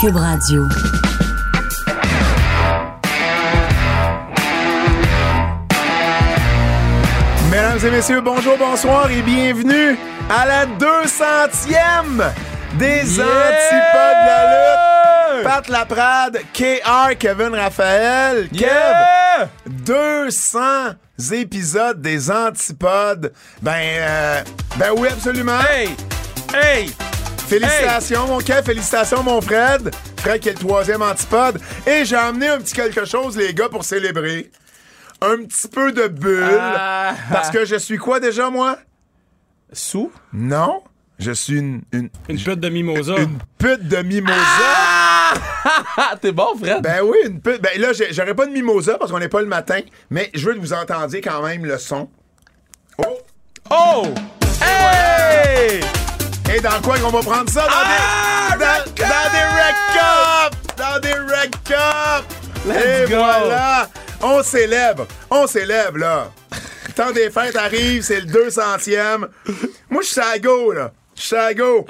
Cube Radio. Mesdames et messieurs, bonjour, bonsoir et bienvenue à la 200e des Yeah! Antipodes de la lutte. Pat Laprade, KR, Kevin Raphaël. Yeah! Kev, 200 épisodes des Antipodes. Ben, euh, ben oui, absolument. Hey! Hey! Félicitations, mon Kev. Félicitations, mon Fred. Fred qui est le troisième Antipode. Et j'ai amené un petit quelque chose, les gars, pour célébrer. Un petit peu de bulle. Ah. Parce que je suis quoi déjà, moi? Sous? Non, je suis une, une, Une pute de mimosa. une pute de mimosa. Ah, t'es bon, Fred? Ben oui, une pute. Ben là, j'aurais pas de mimosa parce qu'on n'est pas le matin, mais je veux que vous entendiez quand même le son. Oh! oh! Hey! Et dans quoi qu'on va prendre ça? Dans Ah, des. Dans, des Red Cup! Dans des Red Cup! Et go! voilà! On célèbre! On célèbre, là! Le temps des fêtes arrive, c'est le 200e. Moi, je suis à go, là. Je suis à go.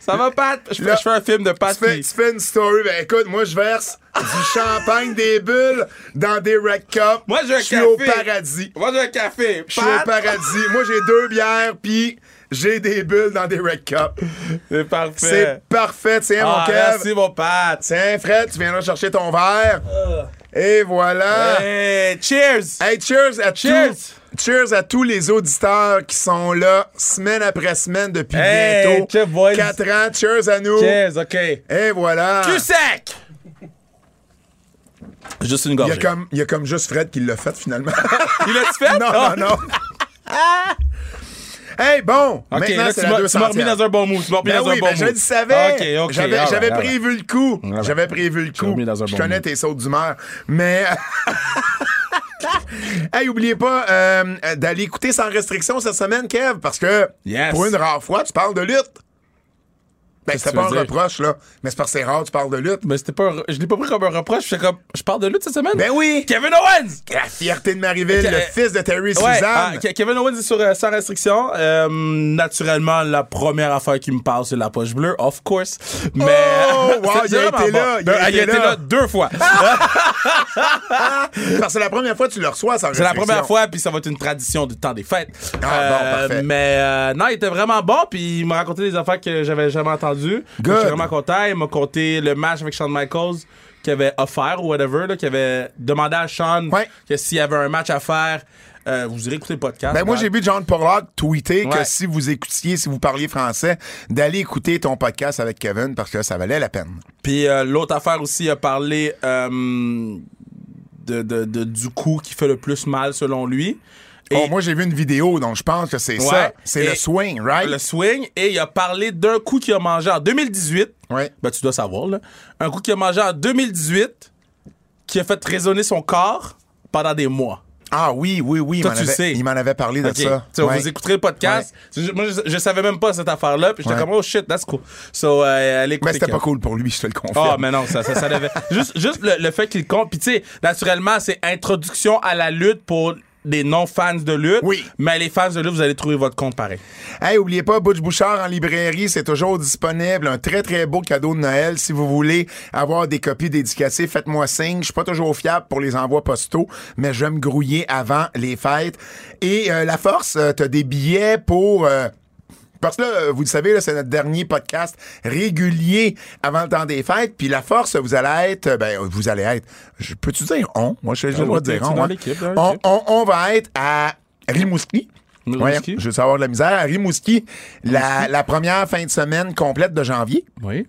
Ça va, Pat? Je fais, Là, je fais un film de Pat. Tu fais, tu fais une story. Ben écoute, moi, je verse du champagne, des bulles dans des Red Cup. Moi, j'ai un Je suis au café. paradis. Moi, j'ai un café. Je suis au paradis. Moi, j'ai deux bières, puis j'ai des bulles dans des Red Cup. C'est parfait. C'est parfait. Tiens, Ah, mon Kev. merci, mon Pat. Tiens, Fred, tu viendras chercher ton verre. Et voilà. Hey, cheers! Hey, cheers à Cheers. tous. Cheers à tous les auditeurs qui sont là semaine après semaine depuis Hey, bientôt cheers, boys. 4 ans. Cheers à nous. Cheers, OK. Et voilà. Cul sec! Juste une Il y, gorgée. a comme, il y a comme juste Fred qui l'a fait finalement. Il l'a fait? non, Ah. non, non. hey, bon. OK, maintenant, c'est tu la tu m'as remis 200e. dans un bon move. Tu m'as remis Ben dans oui, un bon ben je move. le savais. J'avais, all j'avais right, all right. prévu le coup. right. J'avais prévu le coup. remis dans un je bon connais tes sautes d'humeur. Mais. hey, oubliez pas euh, d'aller écouter sans restriction cette semaine, Kev, parce que Yes. pour une rare fois, tu parles de lutte. Ben, c'était pas un dire? reproche, là. Mais c'est parce que c'est rare, tu parles de lutte. Mais c'était pas un je l'ai pas pris comme un reproche. Je, comme, je parle de lutte cette semaine? Ben oui! Kevin Owens! La fierté de Marieville, le euh, fils de Terry Ouais, Suzanne. ah, Ke- Kevin Owens est sur euh, sans restriction. Euh, naturellement, la première affaire qui me parle, c'est la poche bleue, of course. Mais Oh, wow, il a été bon. là, il a été il a été là. là deux fois. Parce que c'est la première fois que tu le reçois sans C'est la première fois, puis ça va être une tradition du temps des fêtes. Ah, bon, parfait. Mais non, il était vraiment bon, puis il m'a raconté des affaires que j'avais jamais entendues. Good. Je suis vraiment content. Il m'a conté le match avec Shawn Michaels qu'il avait offert ou whatever, là, qu'il avait demandé à Shawn Ouais. que s'il y avait un match à faire, euh, vous irez écouter le podcast. Ben moi, j'ai vu John Pollock tweeter que si vous écoutiez, si vous parliez français, d'aller écouter ton podcast avec Kevin parce que ça valait la peine. Puis euh, l'autre affaire aussi, il a parlé euh, de, de- de- du coup qui fait le plus mal selon lui. Et Oh, moi, j'ai vu une vidéo, donc je pense que c'est Ouais. ça. C'est le swing, right? le swing. Et il a parlé d'un coup qu'il a mangé en 2018. Ouais. Ben, tu dois savoir, là. Un coup qu'il a mangé en 2018 qui a fait résonner son corps pendant des mois. Ah oui, oui, oui. il Toi, m'en tu avait- sais. Il m'en avait parlé de ça. Tu Ouais. Vous écouterez le podcast. Moi, je, je savais même pas cette affaire-là. Puis j'étais Ouais. comme, oh shit, that's cool. So, euh, allez Mais c'était pas cool pour lui, je te le confirme. Ah, mais non, ça, ça, ça l'avait. juste, juste le, le fait qu'il compte. Puis, tu sais, naturellement, c'est introduction à la lutte pour des non-fans de lutte. Oui. Mais les fans de lutte, vous allez trouver votre compte pareil. Hey, oubliez pas, Butch Bouchard en librairie, c'est toujours disponible. Un très, très beau cadeau de Noël. Si vous voulez avoir des copies dédicacées, faites-moi signe. Je suis pas toujours fiable pour les envois postaux, mais je vais me grouiller avant les fêtes. Et euh, La Force, euh, t'as des billets pour... euh, parce que là, euh, vous le savez, là, c'est notre dernier podcast régulier avant le temps des fêtes. Puis La Force, vous allez être... euh, Ben, vous allez être... Je Peux-tu dire on? Moi, je droit de ouais, dire on. hein. On, on- on va être à Rimouski. Rimouski? Ouais, je veux savoir de la misère. À Rimouski, la, la première fin de semaine complète de janvier, Oui.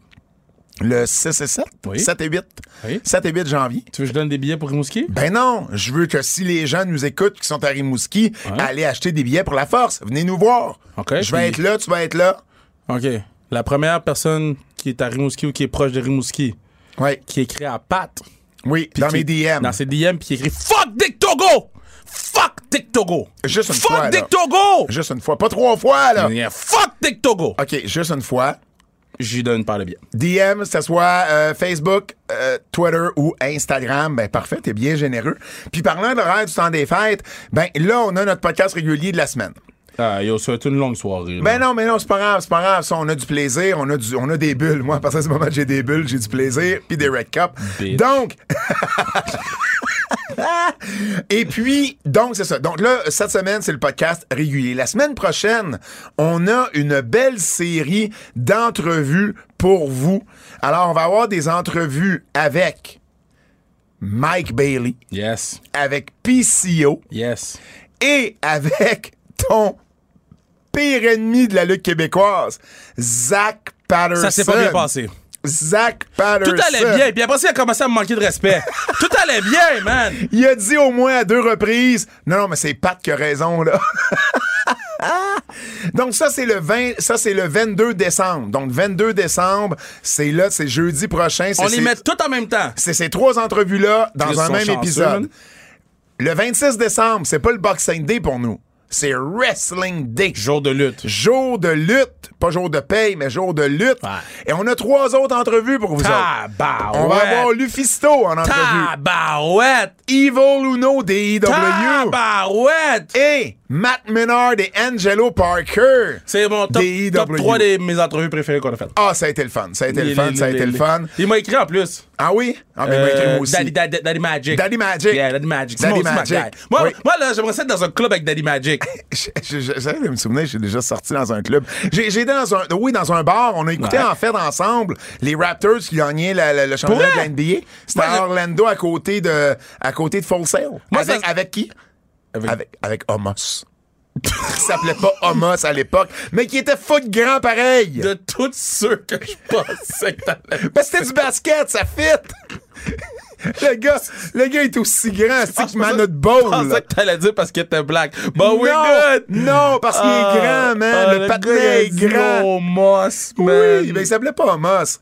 Le 6 et 7, Oui. 7 et 8. Oui. 7 et 8 janvier. Tu veux que je donne des billets pour Rimouski? Ben non, je veux que si les gens nous écoutent qui sont à Rimouski, allez acheter des billets pour la force. Venez nous voir. OK, je vais puis- être là, tu vas être là. OK. La première personne qui est à Rimouski ou qui est proche de Rimouski, qui écrit à Pat. oui, dans qui- mes DM. Dans ses DM, puis qui écrit Fuck Dick Togo! Fuck Dick Togo! Juste une Fuck fois, là. Dick Togo! Juste une fois, pas trois fois, là. Fuck Dick Togo! OK, juste une fois. J'y donne par le biais. DM, que ce soit euh, Facebook, euh, Twitter ou Instagram, ben parfait, t'es bien généreux. Puis parlant de l'horaire du temps des fêtes, ben là, on a notre podcast régulier de la semaine. Ah, yo, ça va être une longue soirée. là. Ben non, mais non, c'est pas grave, c'est pas grave. Ça, on a du plaisir, on a, du, on a des bulles. Moi, à partir de ce moment j'ai des bulles, j'ai du plaisir, puis des Red Cup. Bitch. Donc. Et puis, donc, c'est ça. Donc là, cette semaine, c'est le podcast régulier. La semaine prochaine, on a une belle série d'entrevues pour vous. Alors, on va avoir des entrevues avec Mike Bailey, Yes. avec PCO Yes. et avec ton pire ennemi de la lutte québécoise, Zach Patterson. Ça s'est pas bien passé. Zach Patterson. Tout allait bien, puis après ça, il a commencé à me manquer de respect. Tout allait bien, man. Il a dit au moins à deux reprises Non, non, mais c'est Pat qui a raison, là. Donc ça c'est le 20 ça c'est le 22 décembre. Donc 22 décembre, c'est là, c'est jeudi prochain, On les ces- met tout en même temps. c'est ces trois entrevues là dans Ils un même épisode. Le 26 décembre, c'est pas le Boxing Day pour nous. C'est Wrestling Day. Jour de lutte. Jour de lutte, pas jour de paye, mais jour de lutte. Ouais. Et on a trois autres entrevues pour vous autres. On va avoir Lufisto en entrevue. Tabarouette. Evil Uno des EW. Tabarouette. Et Matt Menard et Angelo Parker. C'est mon top, Des top EW. 3 de mes entrevues préférées qu'on a faites. Ah, ça a été le fun. Ça a été le fun. les- Ça a les- été le fun. Il m'a écrit en plus. Ah oui? Ah, mais il m'a écrit Euh, moi aussi. Daddy, Daddy, Daddy Magic. Daddy Magic. Yeah, Daddy Magic. Daddy Magic. Moi, Oui. moi, là, j'aimerais ça être dans un club avec Daddy Magic. Je- je- je- J'essaie de me souvenir, j'ai déjà sorti dans un club. J'ai dans un, oui, dans un bar. On a écouté Ouais. en fait ensemble les Raptors qui gagnaient la- la- le championnat de Pour la NBA. C'était à Orlando à côté de, à côté de Full Sail. Moi, avec, ça- avec qui? Avec- Avec, avec Homos. qui s'appelait pas Homos à l'époque, mais qui était fuck grand pareil. De tous ceux que je pensais que t'allais. Ben, c'était du basket, ça fit! le gars, le gars est aussi grand, c'est que Manot Je Bowl. pensais que t'allais dire parce que t'es black. But non, we're good. non, parce qu'il est grand, man. Ah, le patinet gars, est grand. Oh, moss, man. Oui, ben il s'appelait pas Homos.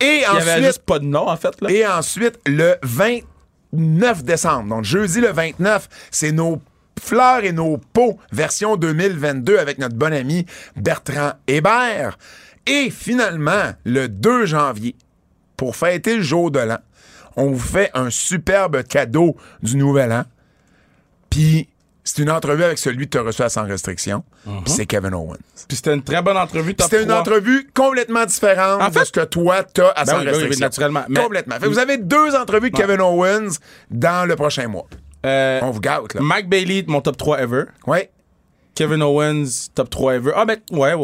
Et Il y avait ensuite, juste pas de nom, en fait, là. et ensuite, le 29 décembre, donc jeudi le 29, c'est nos fleurs et nos pots version 2022 avec notre bon ami Bertrand Hébert. Et finalement, le 2 janvier, pour fêter le jour de l'an, on vous fait un superbe cadeau du Nouvel An. Puis c'est une entrevue avec celui que tu as reçu à sans restriction. Puis c'est Kevin Owens. Puis c'était une très bonne entrevue, C'était une 3. entrevue complètement différente En de fait- ce que toi, t'as à Ben sans oui, ben oui, restriction. naturellement. Mais- Complètement. Fait vous avez deux entrevues de Kevin Owens dans le prochain mois. Euh, On vous gâte, là. Mike Bailey, mon top 3 ever. Ouais. Kevin Owens, top 3 ever. Ah, ben, ouais,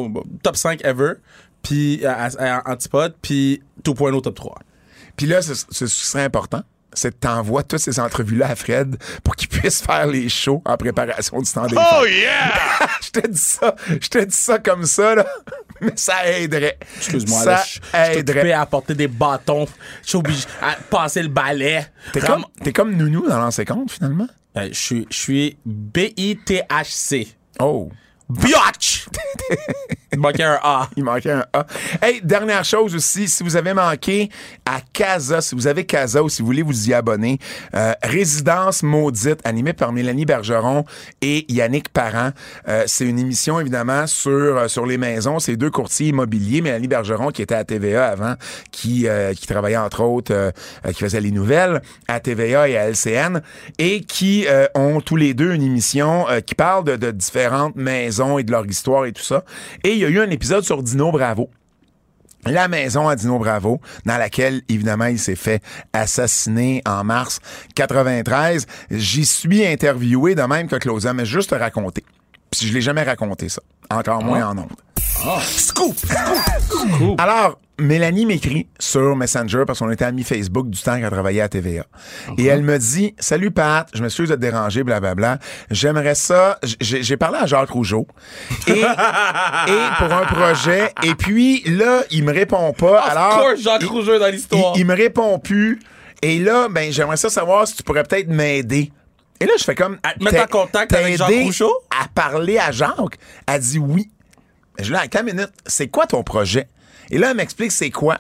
top 5 ever. Puis, à, à- à Antipode. Puis, 2.0 top 3. Puis là, ce, serait important, c'est que t'envoies toutes ces entrevues-là à Fred pour qu'il puisse faire les shows en préparation du temps des Oh, fêtes. yeah! Je te dis ça, je te dis ça comme ça, là. Mais ça aiderait. Excuse-moi, ça là, je je aiderait. à apporter des bâtons. Je suis obligé à passer le balai. T'es Ram- comme, t'es comme Nounou dans l'ancien compte, finalement? Euh, Je suis- je suis B-I-T-H-C. Oh. Biatch! Il manquait un A. Il manquait un A. Hey, dernière chose aussi, si vous avez manqué à Casa, si vous avez Casa ou si vous voulez vous y abonner, euh, Résidence maudite, animée par Mélanie Bergeron et Yannick Parent. Euh, c'est une émission, évidemment, sur, euh, sur les maisons. C'est deux courtiers immobiliers. Mélanie Bergeron, qui était à TVA avant, qui, euh, qui travaillait, entre autres, euh, qui faisait les nouvelles à TVA et à LCN, et qui euh, ont tous les deux une émission euh, qui parle de, de différentes maisons et de leur histoire et tout ça. Et il y a eu un épisode sur Dino Bravo. La maison à Dino Bravo, dans laquelle, évidemment, il s'est fait assassiner en mars 93. J'y suis interviewé de même que Claudia, mais juste te raconter. Puis je l'ai jamais raconté, ça. Encore moins en ondes. Scoop! Scoop! Alors, Mélanie m'écrit sur Messenger parce qu'on était amis Facebook du temps qu'elle travaillait à TVA. Et elle me dit Salut Pat, je m'excuse de te déranger, blablabla. J'aimerais ça. J'ai parlé à Jacques Rougeau. Et, et pour un projet. Et puis là, il me répond pas. Alors. of course, Jacques il- Rougeau dans l'histoire. il, il me répond plus. Et là, ben, j'aimerais ça savoir si tu pourrais peut-être m'aider. Et là, je fais comme. À te mettre en contact avec Jacques Rougeau? À parler à Jacques. Elle dit oui. Je lui dis, attends minute, c'est quoi ton projet? Et là, elle m'explique c'est quoi.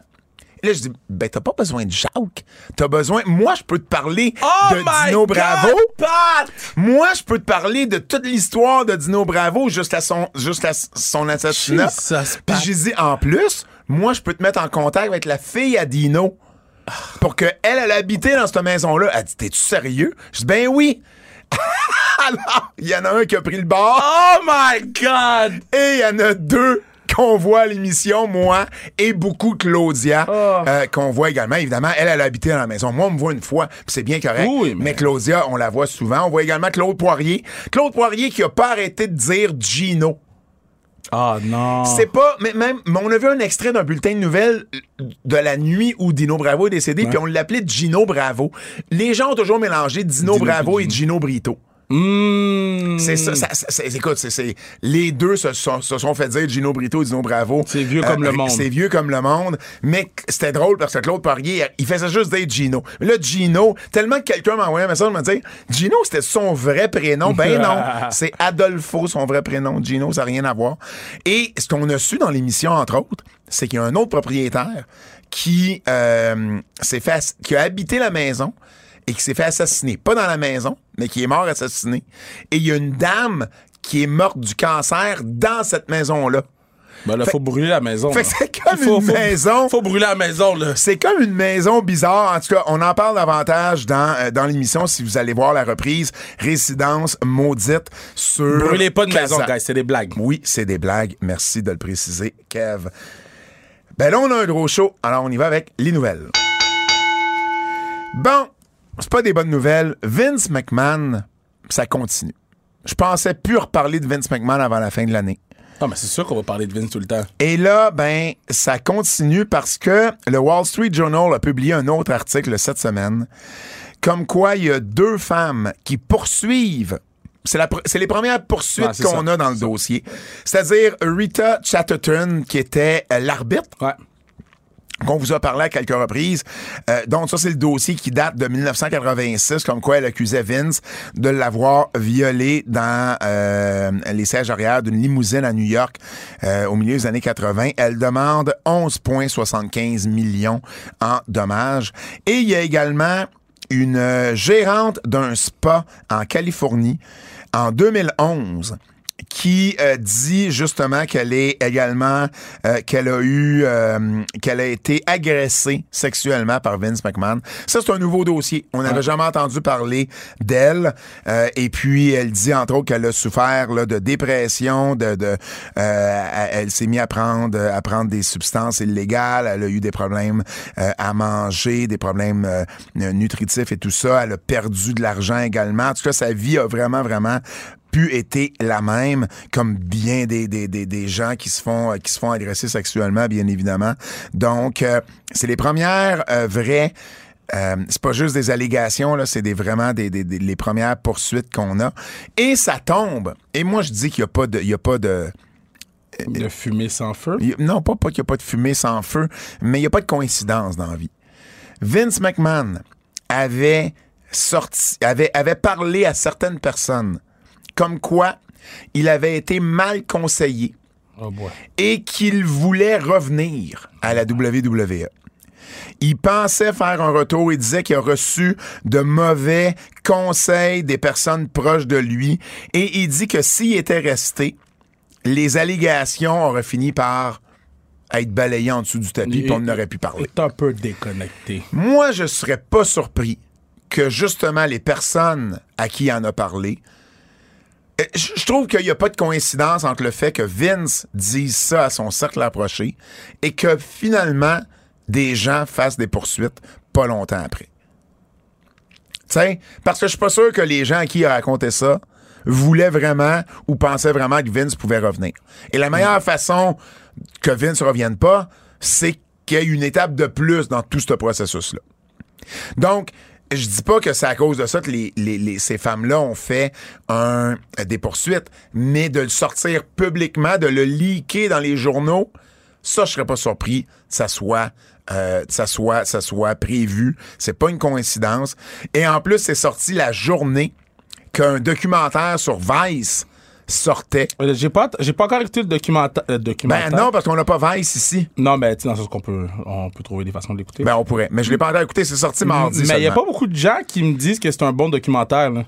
Et là, je dis, ben, t'as pas besoin de Jacques. T'as besoin. Moi, je peux te parler Oh de Dino God, Bravo. Pat! Moi, je peux te parler de toute l'histoire de Dino Bravo jusqu'à son, jusqu'à son assassinat. Jesus, Puis j'ai dit, en plus, moi, je peux te mettre en contact avec la fille à Dino. Pour qu'elle, elle habité dans cette maison-là. Elle dit, t'es-tu sérieux? Je dis, ben oui. Alors, il y en a un qui a pris le bord Oh my God! et il y en a deux qu'on voit à l'émission, moi et beaucoup Claudia, Oh. euh, qu'on voit également. Évidemment, elle, elle a habité dans la maison. Moi, on me voit une fois, c'est bien correct. Oui, mais... mais- Claudia, on la voit souvent. On voit également Claude Poirier. Claude Poirier qui a pas arrêté de dire Gino. Ah non. C'est pas, mais même, mais on a vu un extrait d'un bulletin de nouvelles de la nuit où Dino Bravo est décédé, puis on l'appelait Gino Bravo. Les gens ont toujours mélangé Dino, Dino Bravo et Gino Brito. Mmh. C'est ça, ça, ça- c'est- écoute, c'est, c'est- les deux se sont, se sont fait dire Gino Brito et Dino Bravo. C'est vieux comme le monde. C'est vieux comme le monde, mais c'était drôle parce que Claude Poirier, il faisait juste dire Gino. Mais là, Gino, tellement que quelqu'un m'a envoyé un message, m'a dit Gino, c'était son vrai prénom. Ben non, c'est Adolfo, son vrai prénom. Gino, ça n'a rien à voir. Et ce qu'on a su dans l'émission, entre autres, c'est qu'il y a un autre propriétaire qui, euh, s'est fait, qui a habité la maison et qui s'est fait assassiner. Pas dans la maison, mais qui est mort assassiné. Et il y a une dame qui est morte du cancer dans cette maison-là. Ben là, faut brûler la maison. Fait c'est comme Faut- une faut- maison. Faut brûler la maison, là. C'est comme une maison bizarre. En tout cas, on en parle davantage dans, euh, dans l'émission si vous allez voir la reprise Résidence maudite sur. Brûlez pas de maison, guys, c'est des blagues. Oui, c'est des blagues. Merci de le préciser, Kev. Ben là, on a un gros show. Alors, on y va avec les nouvelles. Bon, c'est pas des bonnes nouvelles. Vince McMahon, ça continue. Je pensais plus reparler de Vince McMahon avant la fin de l'année. Non, mais c'est sûr qu'on va parler de Vince tout le temps. Et là, ben, ça continue parce que le Wall Street Journal a publié un autre article cette semaine, comme quoi il y a deux femmes qui poursuivent. C'est, la c'est les premières poursuites Ouais, qu'on ça. a dans le dossier. C'est-à-dire Rita Chatterton, qui était euh, l'arbitre, Ouais. Qu'on vous a parlé à quelques reprises. Euh, donc, ça, c'est le dossier qui date de 1986, comme quoi elle accusait Vince de l'avoir violé dans euh, les sièges arrière d'une limousine à New York euh, au milieu des années 80. Elle demande 11,75 millions en dommages. Et il y a également une gérante d'un spa en Californie en 2011 qui euh, dit justement qu'elle est également euh, qu'elle a eu euh, qu'elle a été agressée sexuellement par Vince McMahon. Ça c'est un nouveau dossier. On n'avait jamais entendu parler d'elle. Euh, et puis elle dit entre autres qu'elle a souffert là, de dépression, de, de euh, elle s'est mise à prendre à prendre des substances illégales. Elle a eu des problèmes euh, à manger, des problèmes euh, nutritifs et tout ça. Elle a perdu de l'argent également. En tout cas, sa vie a vraiment vraiment été la même comme bien des, des, des, des gens qui se font euh, qui se font agresser sexuellement bien évidemment donc euh, c'est les premières euh, vraies euh, c'est pas juste des allégations là c'est des vraiment des, des, des- les premières poursuites qu'on a et ça tombe et moi je dis qu'il y a pas de il y a pas de De fumer sans feu? non, pas, pas qu'il n'y a pas de fumée sans feu, mais il n'y a pas de coïncidence dans la vie. Vince McMahon avait sorti, avait, avait parlé à certaines personnes comme quoi il avait été mal conseillé Oh et qu'il voulait revenir à la WWE. Il pensait faire un retour. Il disait qu'il a reçu de mauvais conseils des personnes proches de lui. Et il dit que s'il était resté, les allégations auraient fini par être balayées en dessous du tapis, puis on n'aurait pu parler. Est un peu déconnecté. Moi, je serais pas surpris que justement les personnes à qui il en a parlé. Euh, Je trouve qu'il n'y a pas de coïncidence entre le fait que Vince dise ça à son cercle approché et que finalement des gens fassent des poursuites pas longtemps après. Tu sais, parce que je suis pas sûr que les gens à qui il a raconté ça voulaient vraiment ou pensaient vraiment que Vince pouvait revenir. Et la meilleure façon que Vince revienne pas, c'est qu'il y ait une étape de plus dans tout ce processus-là. Donc, je dis pas que c'est à cause de ça que les, les- les- ces femmes-là ont fait un, des poursuites, mais de le sortir publiquement, de le leaker dans les journaux, ça, je serais pas surpris ça soit, euh, ça soit, ça soit prévu. C'est pas une coïncidence. Et en plus, c'est sorti la journée qu'un documentaire sur Vice sortait. Euh, J'ai pas, j'ai pas encore écouté le documenta- euh, Ben documentaire. non, parce qu'on n'a pas Vice ici. Non, mais tu sais, qu'on peut, on peut trouver des façons de l'écouter. Ben on pourrait. Mais je l'ai pas encore écouté, c'est sorti mardi. Mais il y a pas beaucoup de gens qui me disent que c'est un bon documentaire. là.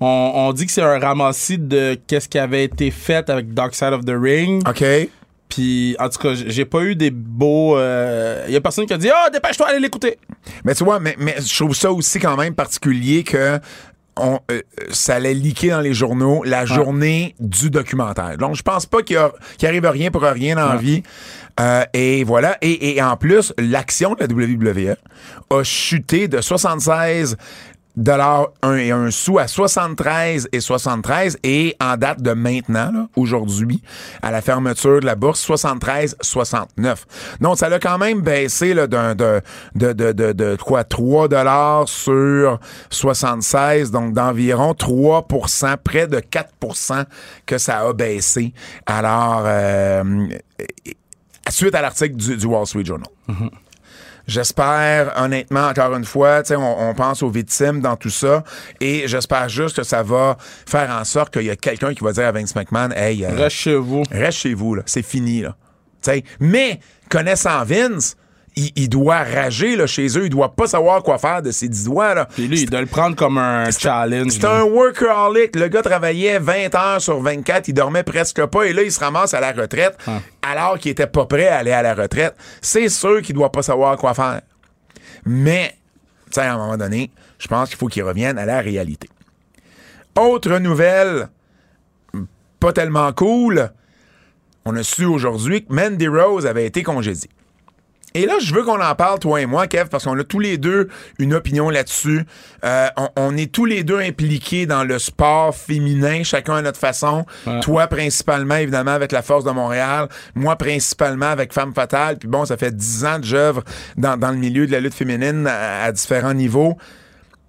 On, on dit que c'est un ramassis de qu'est-ce qui avait été fait avec Dark Side of the Ring. OK. Puis, en tout cas, j'ai pas eu des beaux. Il y a personne qui a dit Ah, dépêche-toi, allez l'écouter. Mais tu vois, mais, mais je trouve ça aussi quand même particulier que on, euh, ça allait leaker dans les journaux la journée du documentaire. Donc, je pense pas qu'il y arrive rien pour rien dans la vie. Euh, et voilà. Et, et en plus, l'action de la WWE a chuté de 76 dollars un et un sou à 73 et 73 et en date de maintenant, aujourd'hui, à la fermeture de la bourse, 73 69. Donc, ça l'a quand même baissé là, d'un, de, de, de, de, de, quoi, 3 dollars sur 76, donc d'environ 3 près de 4% que ça a baissé. Alors, euh, suite à l'article du, Wall Street Journal. Mm-hmm. J'espère, honnêtement, encore une fois, on, on pense aux victimes dans tout ça, et j'espère juste que ça va faire en sorte qu'il y a quelqu'un qui va dire à Vince McMahon, hey, euh, reste chez vous, reste chez vous, là, c'est fini, là. mais connaissant Vince, il, doit rager là, chez eux. Il doit pas savoir quoi faire de ses dix doigts. Là. Puis lui, il doit le prendre comme un challenge. C'est un workaholic. Le gars travaillait 20 heures sur 24. Il dormait presque pas. Et là, il se ramasse à la retraite ah. alors qu'il était pas prêt à aller à la retraite. C'est sûr qu'il doit pas savoir quoi faire. Mais, tu sais, à un moment donné, je pense qu'il faut qu'il revienne à la réalité. Autre nouvelle, pas tellement cool. On a su aujourd'hui que Mandy Rose avait été congédiée. Et là, je veux qu'on en parle, toi et moi, Kev, parce qu'on a tous les deux une opinion là-dessus. Euh, on, est tous les deux impliqués dans le sport féminin, chacun à notre façon. Toi, principalement, évidemment, avec la Force de Montréal. Moi, principalement, avec Femme Fatale. Puis bon, ça fait dix ans que j'œuvre dans, le milieu de la lutte féminine à différents niveaux.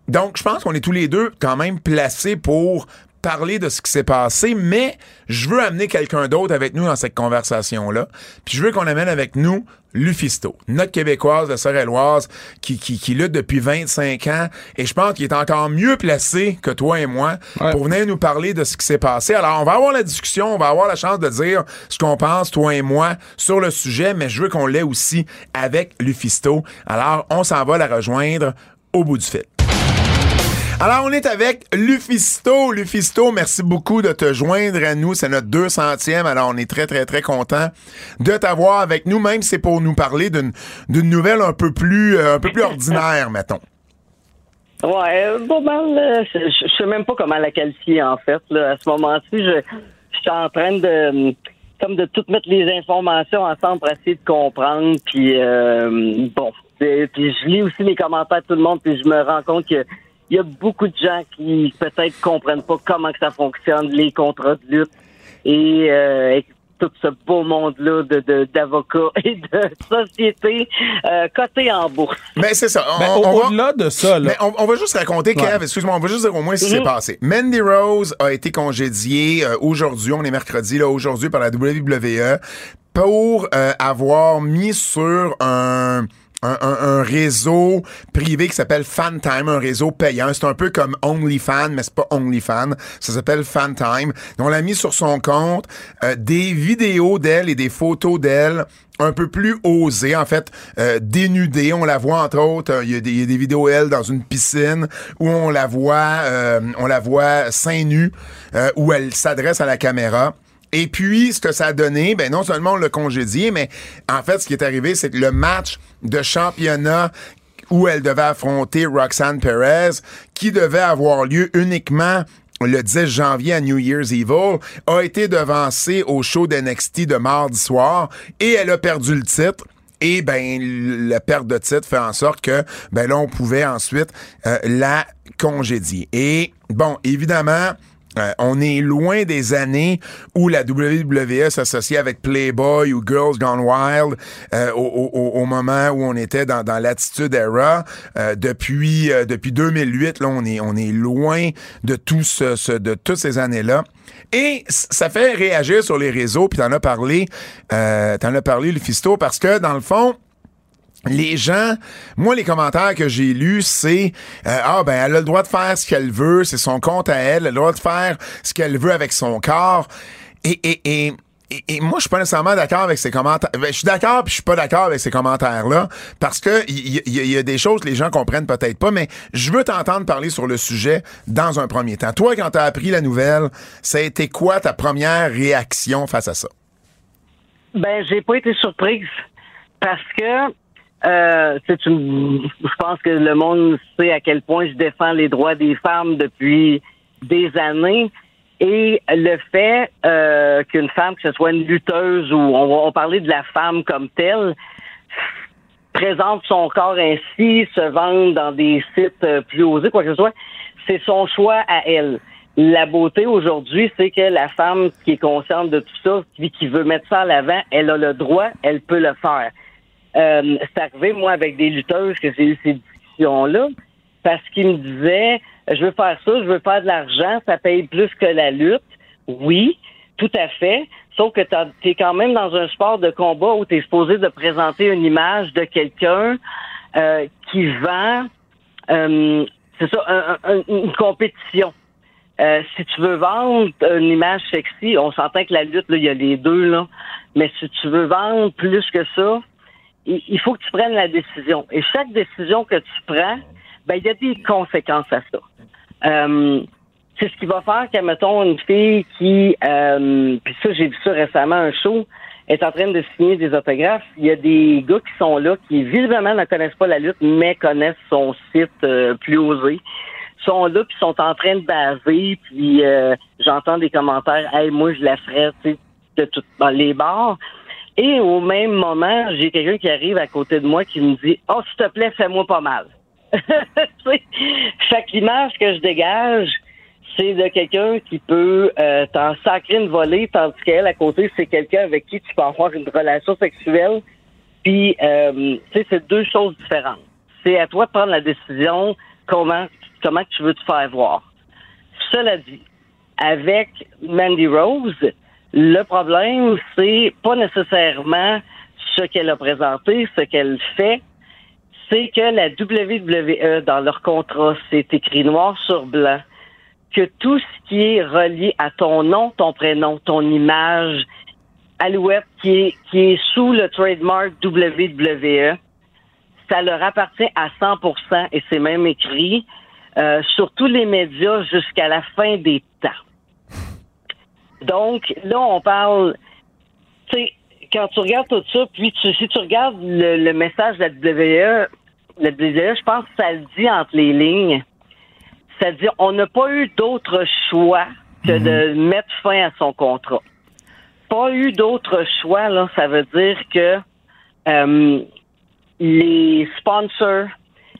Donc, je pense qu'on est tous les deux quand même placés pour parler de ce qui s'est passé, mais je veux amener quelqu'un d'autre avec nous dans cette conversation-là. Puis je veux qu'on amène avec nous Lufisto, notre Québécoise de Sorelloise qui, qui, qui, lutte depuis 25 ans. Et je pense qu'il est encore mieux placé que toi et moi pour venir nous parler de ce qui s'est passé. Alors, on va avoir la discussion, on va avoir la chance de dire ce qu'on pense, toi et moi, sur le sujet, mais je veux qu'on l'ait aussi avec Lufisto. Alors, on s'en va la rejoindre au bout du fil. Alors, on est avec Lufisto. Lufisto, merci beaucoup de te joindre à nous. C'est notre 200e. Alors, on est très, très, très content de t'avoir avec nous, même si c'est pour nous parler d'une, nouvelle un peu plus, euh, un peu plus ordinaire, mettons. Ouais, bon, mal, je, je, sais même pas comment la qualifier, en fait. Là. À ce moment-ci, je, je suis en train de comme de toutes mettre les informations ensemble pour essayer de comprendre. Puis euh, bon, puis je lis aussi les commentaires de tout le monde, puis je me rends compte que il y a beaucoup de gens qui peut-être comprennent pas comment que ça fonctionne, les contrats de lutte et, euh, tout ce beau monde-là de, d'avocats et de sociétés euh, cotées en bourse. Mais c'est ça. On, au-delà de ça, là. Mais on, va juste raconter, Kev, excuse-moi, on va juste dire au moins ce qui s'est mhm. passé. Mandy Rose a été congédiée euh, aujourd'hui, on est mercredi, là, aujourd'hui par la WWE, pour euh, avoir mis sur un un, réseau privé qui s'appelle FanTime, un réseau payant. C'est un peu comme OnlyFan, mais c'est pas OnlyFan. Ça s'appelle FanTime. On l'a mis sur son compte euh, des vidéos d'elle et des photos d'elle un peu plus osées, en fait, euh, dénudées. On la voit, entre autres, euh, il y, a des vidéos, elle, dans une piscine, où on la voit, on la voit seins nus, où elle s'adresse à la caméra. Et puis, ce que ça a donné, ben non seulement on l'a congédié, mais en fait, ce qui est arrivé, c'est que le match de championnat où elle devait affronter Roxanne Perez, qui devait avoir lieu uniquement le 10 janvier à New Year's Evil, a été devancé au show d'NXT de mardi soir et elle a perdu le titre. Et ben la perte de titre fait en sorte que ben là on pouvait ensuite euh, la congédier. Et bon, évidemment, euh, on est loin des années où la WWE s'associait avec Playboy ou Girls Gone Wild euh, au, moment où on était dans, l'attitude era. Euh, depuis depuis 2008, là, on est on est loin de tout ce, de toutes ces années-là. Et ça fait réagir sur les réseaux. Puis t'en as parlé, t'en as parlé, le Fisto, parce que dans le fond les gens, moi, les commentaires que j'ai lus, c'est euh, Ah, ben, elle a le droit de faire ce qu'elle veut, c'est son compte à elle, elle a le droit de faire ce qu'elle veut avec son corps. Et, et, et, et, moi, je suis pas nécessairement d'accord avec ces commentaires. Ben, je suis d'accord, puis je suis pas d'accord avec ces commentaires-là, parce que il y, a des choses que les gens comprennent peut-être pas, mais je veux t'entendre parler sur le sujet dans un premier temps. Toi, quand tu as appris la nouvelle, ça a été quoi ta première réaction face à ça? Ben, j'ai pas été surprise, parce que Euh, une, je pense que le monde sait à quel point je défends les droits des femmes depuis des années. Et le fait euh, qu'une femme, que ce soit une lutteuse ou on va parler de la femme comme telle, présente son corps ainsi, se vendre dans des sites euh, plus osés, quoi que ce soit, c'est son choix à elle. La beauté aujourd'hui, c'est que la femme qui est consciente de tout ça, qui veut mettre ça à l'avant, elle a le droit, elle peut le faire. Euh, c'est arrivé, moi, avec des lutteuses, que j'ai eu ces discussions-là, parce qu'ils me disaient, je veux faire ça, je veux faire de l'argent, ça paye plus que la lutte. Oui, tout à fait. Sauf que tu es quand même dans un sport de combat où tu es supposé de présenter une image de quelqu'un euh, qui vend, euh, c'est ça, un- un- une compétition. Euh, si tu veux vendre une image sexy, on s'entend que la lutte, il y a les deux, là. Mais si tu veux vendre plus que ça, il, faut que tu prennes la décision. Et chaque décision que tu prends, ben, il y a des conséquences à ça. Euh, c'est ce qui va faire que, mettons, une fille qui, euh, puis ça, j'ai vu ça récemment, un show, est en train de signer des autographes. Il y a des gars qui sont là, qui visiblement ne connaissent pas la lutte, mais connaissent son site euh, plus osé. sont là, puis sont en train de baser, puis euh, j'entends des commentaires, « Hey, moi, je la ferais, tu sais, de tout, dans les bars. » Et au même moment, j'ai quelqu'un qui arrive à côté de moi qui me dit, « Oh, s'il te plaît, fais-moi pas mal. » Tu sais, Fait que l'image que je dégage, c'est de quelqu'un qui peut euh, t'en sacrer une volée, tandis qu'elle, à côté, c'est quelqu'un avec qui tu peux avoir une relation sexuelle. Puis, euh, tu sais, c'est deux choses différentes. C'est à toi de prendre la décision comment, comment tu veux te faire voir. Cela dit, avec Mandy Rose, le problème, c'est pas nécessairement ce qu'elle a présenté, ce qu'elle fait, c'est que la WWE, dans leur contrat, c'est écrit noir sur blanc que tout ce qui est relié à ton nom, ton prénom, ton image, Alouette, qui est, qui est sous le trademark WWE, ça leur appartient à 100% et c'est même écrit euh, sur tous les médias jusqu'à la fin des temps. Donc, là, on parle, tu sais, quand tu regardes tout ça, puis tu- si tu regardes le, le message de la WWE, la WWE, je pense que ça le dit entre les lignes. C'est-à-dire, on n'a pas eu d'autre choix que de mettre fin à son contrat. Pas eu d'autre choix, là, ça veut dire que euh, les sponsors,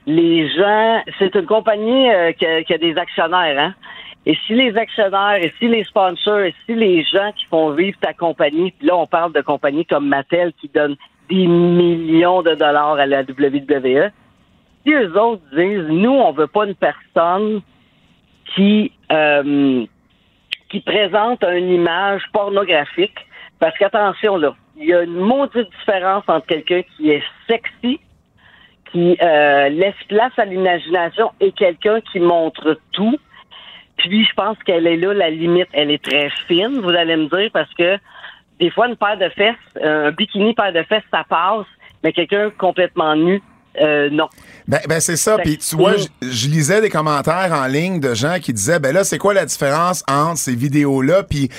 les gens, c'est une compagnie euh, qui, a, qui a des actionnaires, hein. Et si les actionnaires, et si les sponsors, et si les gens qui font vivre ta compagnie, puis là on parle de compagnies comme Mattel qui donnent des millions de dollars à la WWE, si eux autres disent nous on veut pas une personne qui euh, qui présente une image pornographique, parce qu'attention là, il y a une maudite différence entre quelqu'un qui est sexy, qui euh, laisse place à l'imagination, et quelqu'un qui montre tout. Puis je pense qu'elle est là, la limite, elle est très fine, vous allez me dire, parce que des fois, une paire de fesses, un bikini paire de fesses, ça passe, mais quelqu'un complètement nu, euh, non. Ben, ben c'est ça. Puis tu vois, je, je lisais des commentaires en ligne de gens qui disaient, ben là, c'est quoi la différence entre ces vidéos-là puis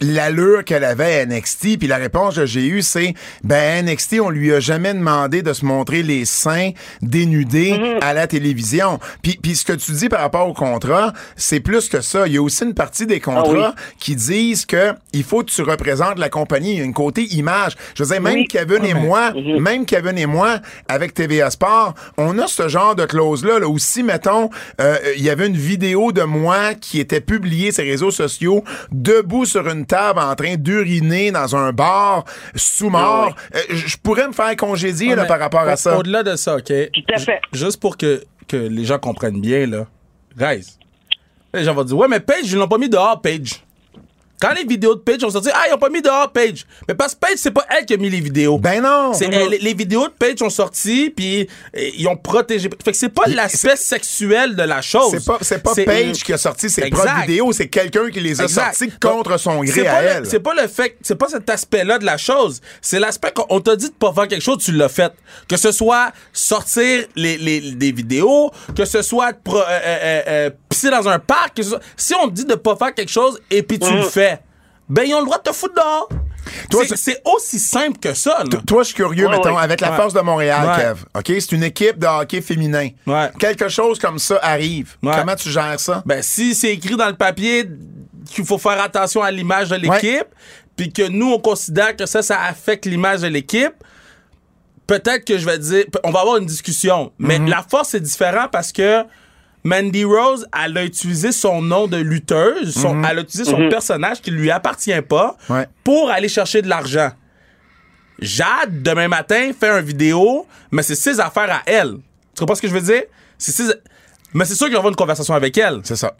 l'allure qu'elle avait à NXT? Puis la réponse que j'ai eue, c'est, ben NXT, on lui a jamais demandé de se montrer les seins dénudés Mhm. à la télévision. Puis, puis ce que tu dis par rapport au contrat, c'est plus que ça. Il y a aussi une partie des contrats Ah qui disent que il faut que tu représentes la compagnie. Il y a une côté image. Je veux dire, même Oui. Kevin et moi, même Kevin et moi, avec TVA On a ce genre de clause-là, là, où si, mettons, euh, il y avait une vidéo de moi qui était publiée sur les réseaux sociaux, debout sur une table en train d'uriner dans un bar, sous-mort, euh, je pourrais me faire congédier là, mais par rapport à ça. Au-delà de ça, OK? Tout à fait. Ju- Juste pour que, que les gens comprennent bien, là. Guys, les gens vont dire, ouais, mais Paige, ils l'ont pas mis dehors, Paige. Quand les vidéos de Paige ont sorti, ah, ils ont pas mis dehors Paige. Mais parce que Paige, c'est pas elle qui a mis les vidéos. Ben non! C'est elle- les, les vidéos de Paige ont sorti, puis ils ont protégé. Fait que c'est pas l'aspect sexuel de la chose. C'est pas, c'est pas Paige qui a sorti ses Exact. propres vidéos, c'est quelqu'un qui les a Exact. sorties contre son C'est gré pas à le- elle. C'est pas le fait, c'est pas cet aspect-là de la chose. C'est l'aspect qu'on on t'a dit de pas faire quelque chose, tu l'as fait. Que ce soit sortir les, les- des vidéos, que ce soit pro- euh, euh, euh, pisser dans un parc, que ce soit- si on te dit de pas faire quelque chose et puis tu le fais, ben ils ont le droit de te foutre dehors. Toi, C'est- aussi simple que ça. là. Toi, je suis curieux, Ouais, mettons, ouais. avec la Ouais. Force de Montréal, Ouais. Kev. OK? C'est une équipe de hockey féminin. Ouais. Quelque chose comme ça arrive. Ouais. Comment tu gères ça? Ben, si c'est écrit dans le papier qu'il faut faire attention à l'image de l'équipe, puis que nous, on considère que ça, ça affecte l'image de l'équipe, peut-être que je vais dire, on va avoir une discussion. Mais Mhm. la force, c'est différent parce que Mandy Rose, elle a utilisé son nom de lutteuse, son- elle a utilisé son personnage qui lui appartient pas Mhm. Ouais. pour aller chercher de l'argent. Jade, demain matin, fait une vidéo, mais c'est ses affaires à elle. Tu comprends ce que je veux dire? Ses- Mais c'est sûr qu'il y avoir une conversation avec elle. C'est ça.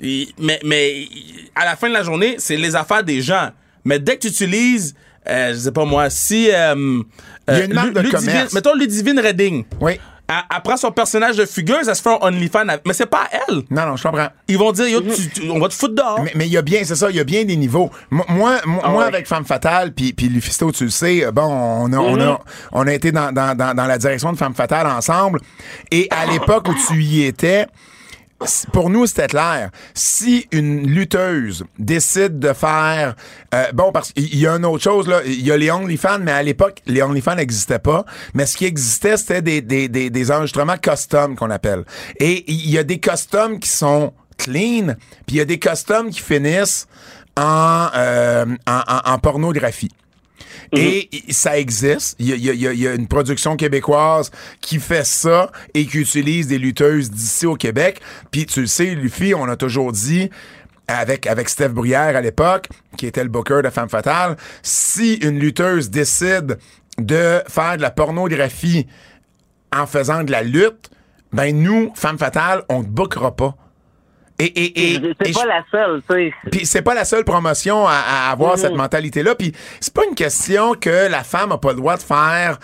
Mais, mais à la fin de la journée, c'est les affaires des gens. Mais dès que tu utilises, euh, je sais pas moi, si. euh, Il y a une euh, marque de Ludivine- commerce. Mettons Ludivine Redding. Oui. Elle, elle prend son personnage de fugueuse, elle se fait un OnlyFans. avec- Mais c'est pas elle. Non, non, je comprends. Ils vont dire, yo, tu- tu- on va te foutre dehors. Mais mais il y a bien, c'est ça, il y a bien des niveaux. Moi, moi, moi, moi, ouais. avec Femme Fatale, puis puis Lufisto, tu le sais, euh, bon, on a, on a, on a été dans, dans, dans, dans la direction de Femme Fatale ensemble. Et à l'époque où tu y étais, pour nous, c'était clair. Si une lutteuse décide de faire... euh, bon, parce qu'il y a une autre chose, là. Il y a les OnlyFans, mais à l'époque, les OnlyFans n'existaient pas. Mais ce qui existait, c'était des, des, des, des enregistrements custom qu'on appelle. Et il y a des customs qui sont clean, puis il y a des customs qui finissent en, euh, en, en- en pornographie. Et i- ça existe. Il y y a- il y a- il y a une production québécoise qui fait ça et qui utilise des lutteuses d'ici au Québec. Puis tu le sais, Luffy, on a toujours dit, avec, avec Steph Bruyère à l'époque, qui était le booker de Femme Fatale, si une lutteuse décide de faire de la pornographie en faisant de la lutte, ben nous, Femme Fatale, on ne bookera pas. Et, et, et, et C'est pas je- la seule, tu sais. puis c'est pas la seule promotion à, à avoir Mhm. cette mentalité-là. Puis c'est pas une question que la femme a pas le droit de faire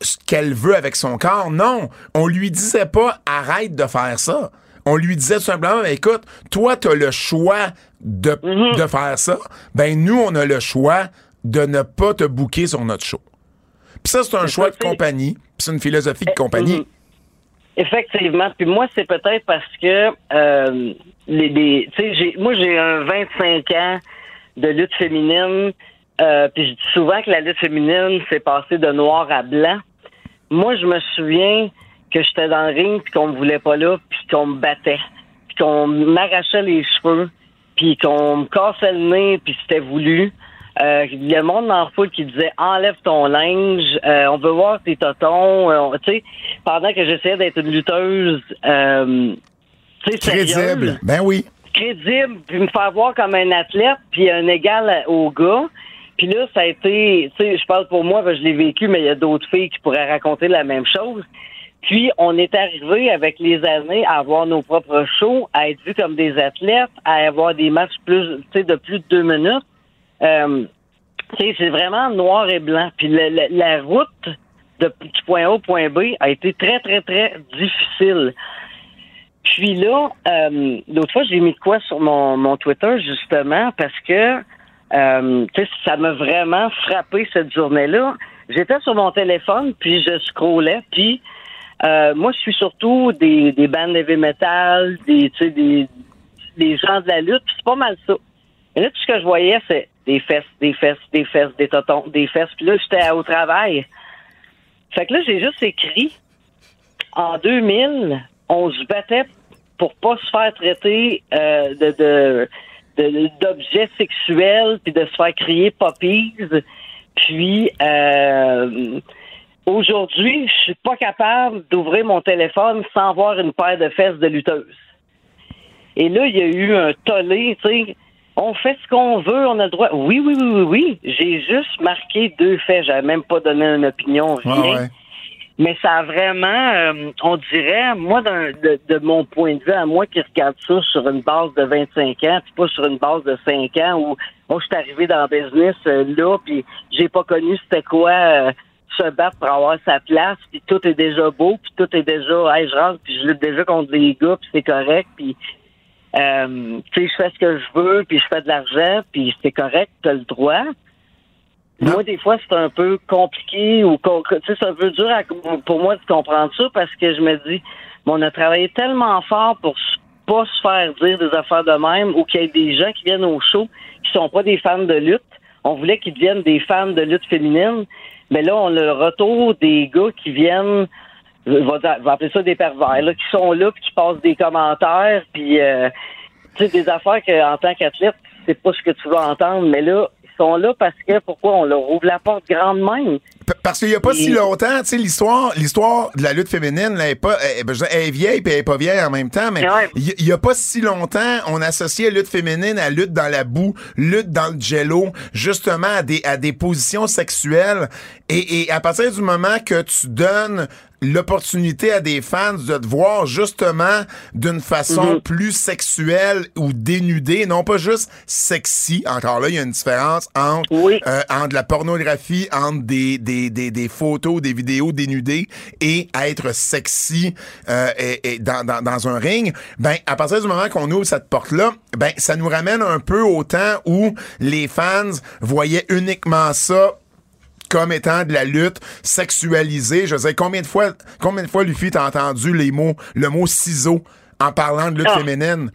ce qu'elle veut avec son corps. Non, on lui disait pas arrête de faire ça. On lui disait tout simplement, Ben, écoute, toi, tu as le choix de, Mhm. de faire ça. Ben, nous, on a le choix de ne pas te booker sur notre show. Puis ça, c'est un choix de compagnie. Puis c'est une philosophie de compagnie. Mhm. Effectivement. Puis moi, c'est peut-être parce que euh, les, sais, j'ai, moi j'ai un 25 ans de lutte féminine. Euh, puis je dis souvent que la lutte féminine c'est passé de noir à blanc. Moi, je me souviens que j'étais dans le ring puis qu'on me voulait pas là puis qu'on me battait, puis qu'on m'arrachait les cheveux, puis qu'on me cassait le nez puis c'était voulu. Euh, il y a le monde dans la foule qui disait enlève ton linge, euh, on veut voir tes totons. Euh, tu sais, pendant que j'essayais d'être une lutteuse, euh, Crédible. sérieuse, Ben oui. crédible, puis me faire voir comme un athlète, puis un égal au gars. Puis là, ça a été, tu sais, je parle pour moi, je l'ai vécu, mais il y a d'autres filles qui pourraient raconter la même chose. Puis, on est arrivé avec les années à avoir nos propres shows, à être vus comme des athlètes, à avoir des matchs plus, de plus de deux minutes. Euh, tu sais, c'est vraiment noir et blanc. Puis le- la route de, du point A au point B a été très, très, très difficile. Puis là, euh, l'autre fois, j'ai mis de quoi sur mon, mon Twitter, justement, parce que euh, ça m'a vraiment frappé cette journée-là. J'étais sur mon téléphone, puis je scrollais, puis euh, moi, je suis surtout des, des bandes heavy metal, des, des, des gens de la lutte, puis c'est pas mal ça. Et là, tout ce que je voyais, c'est des fesses, des fesses, des fesses, des totons, des fesses. Puis là, j'étais au travail. Fait que là, j'ai juste écrit en 2000, on se battait pour pas se faire traiter euh, de, d'objets sexuels puis de se faire crier puppies. Puis euh, aujourd'hui, je suis pas capable d'ouvrir mon téléphone sans voir une paire de fesses de lutteuse. Et là, il y a eu un tollé, tu sais. On fait ce qu'on veut, on a le droit. Oui, oui, oui, oui, oui. J'ai juste marqué deux faits. J'avais même pas donné une opinion, rien. Ouais, ouais. Mais ça a vraiment, euh, on dirait, moi, de, de mon point de vue, à moi qui regarde ça sur une base de 25 ans, puis pas sur une base de 5 ans où moi, je suis arrivé dans le business euh, là, puis j'ai pas connu c'était quoi euh, se battre pour avoir sa place, puis tout est déjà beau, puis tout est déjà, hey, je rentre, puis je lutte déjà contre des gars, puis c'est correct, puis euh, tu sais, je fais ce que je veux, puis je fais de l'argent, puis c'est correct, t'as le droit. Moi, des fois, c'est un peu compliqué ou con- tu sais, c'est un peu dur à- pour moi de comprendre ça parce que je me dis, mais on a travaillé tellement fort pour pas se faire dire des affaires de même ou qu'il y ait des gens qui viennent au show qui sont pas des fans de lutte. on voulait qu'ils deviennent des fans de lutte féminine. Mais là, on a le retour des gars qui viennent, je vais appeler ça des pervers, là, qui sont là, puis qui passent des commentaires, puis euh, tu sais, des affaires qu'en tant qu'athlète, c'est pas ce que tu veux entendre, mais là, sont là parce que pourquoi on leur ouvre la porte grande même? P- Parce qu'il n'y a pas si longtemps, tu sais, l'histoire, l'histoire de la lutte féminine, là, elle est pas, elle, ben, elle est vieille puis elle est pas vieille en même temps, mais Ouais. il n'y a pas si longtemps, on associait lutte féminine à lutte dans la boue, lutte dans le jello, justement à des, à des positions sexuelles. Et, et à partir du moment que tu donnes l'opportunité à des fans de te voir justement d'une façon Mhm. plus sexuelle ou dénudée, non pas juste sexy. Encore là, il y a une différence entre, Oui. euh, entre la pornographie, entre des, des, des, des photos, des vidéos dénudées et être sexy euh, et, et dans, dans, dans un ring. Ben, à partir du moment qu'on ouvre cette porte-là, ben, ça nous ramène un peu au temps où les fans voyaient uniquement ça comme étant de la lutte sexualisée. Je sais combien de fois, combien de fois, Luffy, t'as entendu les mots, le mot ciseau en parlant de lutte Ah. féminine?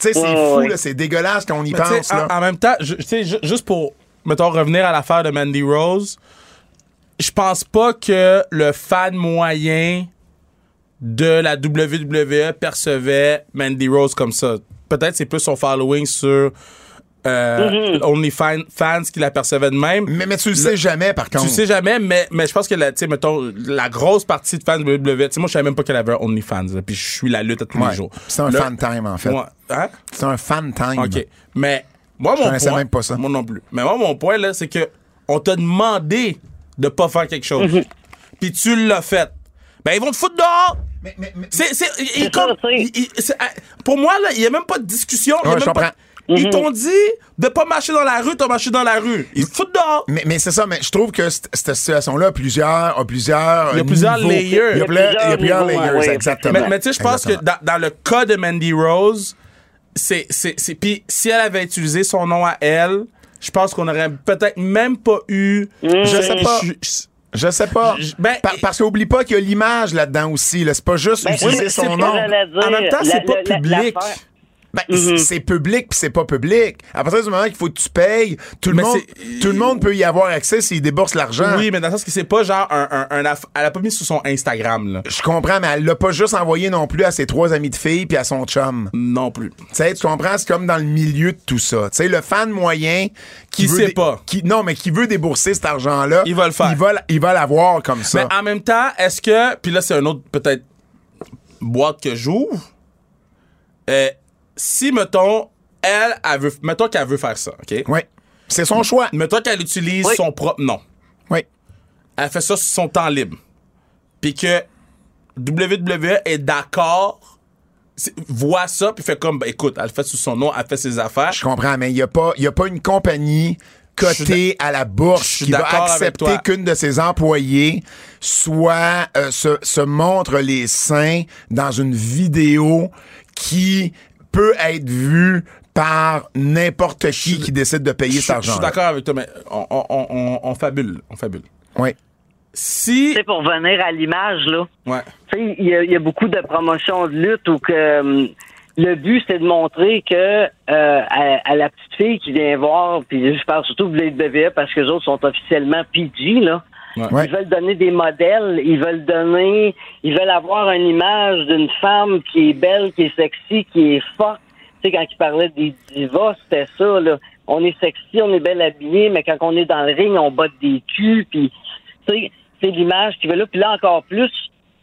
Tu sais, c'est Ouais, fou, ouais. là, c'est dégueulasse quand on y Mais pense, là. en, en même temps, tu sais, juste pour, mettons, revenir à l'affaire de Mandy Rose, je pense pas que le fan moyen de la WWE percevait Mandy Rose comme ça. Peut-être c'est plus son following sur euh, OnlyFans fans qui la percevaient de même. Mais, mais tu le sais jamais, par contre. Tu sais jamais, mais, mais je pense que la, tu sais, mettons, la grosse partie de fans de WWE, moi, je savais même pas qu'elle avait un OnlyFans, puis je suis la lutte à tous Ouais. les jours. C'est un Là, fan time, en fait. moi- hein? C'est un fan time. OK. Mais moi, mon connaissais point, même pas ça. Moi non plus. Mais moi, mon point, là, c'est que on t'a demandé de pas faire quelque chose. Mhm. Puis tu l'as fait. Ben, ils vont te foutre dehors! Mais, mais, mais- C'est, pour moi, là, il n'y a même pas de discussion. y a Ouais, je même pas- Ils t'ont dit de pas marcher dans la rue, t'as marché dans la rue. Ils te foutent dehors. Mais, mais c'est ça, mais je trouve que cette, cette situation-là a plusieurs, a plusieurs. Il y a plusieurs niveaux. layers. Il y a, Il y a plusieurs, il y a plusieurs plusieurs niveaux, layers, ouais, exactement. Mais, mais tu sais, je pense que dans, dans le cas de Mandy Rose, c'est, c'est, c'est, puis si elle avait utilisé son nom à elle, je pense qu'on aurait peut-être même pas eu. Je sais pas. Je- sais pas. Je- ben, Par- parce qu'oublie pas qu'il y a l'image là-dedans aussi. Là. C'est pas juste Ben, utiliser oui, son nom. En même temps, La- c'est pas la- la- public. Ben, Mhm. c- c'est public puis c'est pas public. À partir du moment qu'il faut que tu payes, tout le, monde, tout le monde peut y avoir accès s'il débourse l'argent. Oui, mais dans le sens que c'est pas genre un, un, un aff- Elle a pas mis sur son Instagram, là. Je comprends, mais elle l'a pas juste envoyé non plus à ses trois amis de filles puis à son chum. Non plus. Tu sais, tu comprends, c'est comme dans le milieu de tout ça. Tu sais, le fan moyen qui, Qui veut sait pas. qui non, mais qui veut débourser cet argent-là, Il va le faire. Il va, l- il va l'avoir comme ça. Mais en même temps, est-ce que. Puis là, c'est un autre, peut-être, boîte que j'ouvre. Euh, si, mettons, elle, elle veut. Mettons qu'elle veut faire ça, OK? Oui, c'est son choix. Mettons qu'elle utilise Oui. son propre nom. Oui. Elle fait ça sur son temps libre. Puis que WWE est d'accord, voit ça, puis fait comme, ben, écoute, elle fait sous son nom, elle fait ses affaires. Je comprends, mais il n'y a, pas- il y a pas une compagnie cotée à la bourse qui va accepter qu'une de ses employées soit euh, se, se montre les seins dans une vidéo qui peut être vue par n'importe qui qui décide de payer cet suis- je argent. suis d'accord avec toi, mais on, on, on, on- fabule. On fabule. Oui. Si. Tu sais, pour venir à l'image, là. Ouais. Tu sais, il y, a- il y a beaucoup de promotions de lutte où que hum, le but c'est de montrer que euh, à, à la petite fille qui vient voir, puis je parle surtout de WWE parce que les autres sont officiellement PG là. Ils veulent donner des modèles, ils veulent donner, ils veulent avoir une image d'une femme qui est belle, qui est sexy, qui est forte. Tu sais, quand ils parlaient des divas, c'était ça, là. On est sexy, on est belle habillé, mais quand on est dans le ring, on botte des culs, puis, tu sais, c'est l'image qui va là. Puis là, encore plus,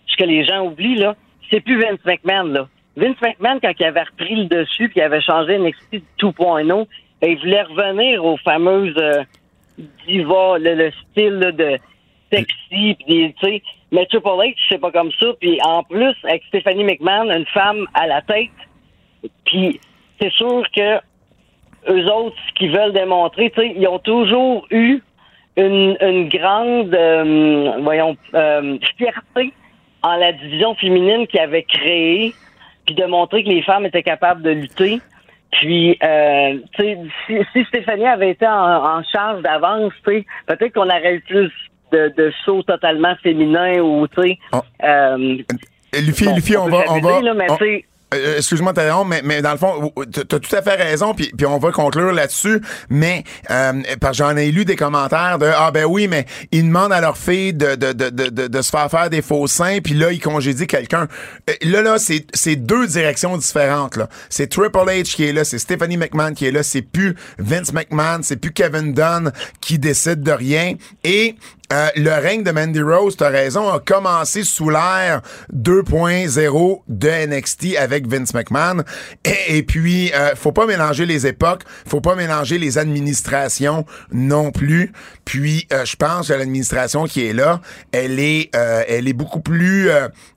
ce que les gens oublient, là, c'est plus Vince McMahon, là. Vince McMahon, quand il avait repris le dessus, puis il avait changé NXT 2.0, ben, il voulait revenir aux fameuses euh, divas, le, le style là, de sexy, puis des, tu sais. Mais Triple H, c'est pas comme ça. Puis en plus, avec Stephanie McMahon, une femme à la tête, puis c'est sûr que eux autres, ce qu'ils veulent démontrer, tu sais, ils ont toujours eu une, une grande, euh, voyons, euh, fierté en la division féminine qu'ils avaient créée, puis de montrer que les femmes étaient capables de lutter. Puis, euh, tu sais, si, si Stéphanie avait été en, en charge d'avance, tu sais, peut-être qu'on aurait eu plus de, de totalement féminins ou, tu sais, Oh. euh, Luffy, Bon, Luffy, on, va, on va, là, mais on, tu euh, excuse-moi t'interrompre, mais, mais dans le fond, t'as t'as tout à fait raison, puis, puis on va conclure là-dessus, mais euh, parce que j'en ai lu des commentaires de Ah ben oui, mais ils demandent à leur fille de, de, de, de, de, se faire faire des faux seins, puis là, ils congédient quelqu'un. Euh, Là, là, c'est c'est deux directions différentes. là. C'est Triple H qui est là, c'est Stephanie McMahon qui est là, c'est plus Vince McMahon, c'est plus Kevin Dunn qui décide de rien. Et euh, le règne de Mandy Rose, t'as raison, a commencé sous l'ère 2.0 de NXT avec Vince McMahon. Et, et puis, euh, faut pas mélanger les époques, faut pas mélanger les administrations non plus. Puis, euh, je pense que l'administration qui est là, elle est, elle est beaucoup plus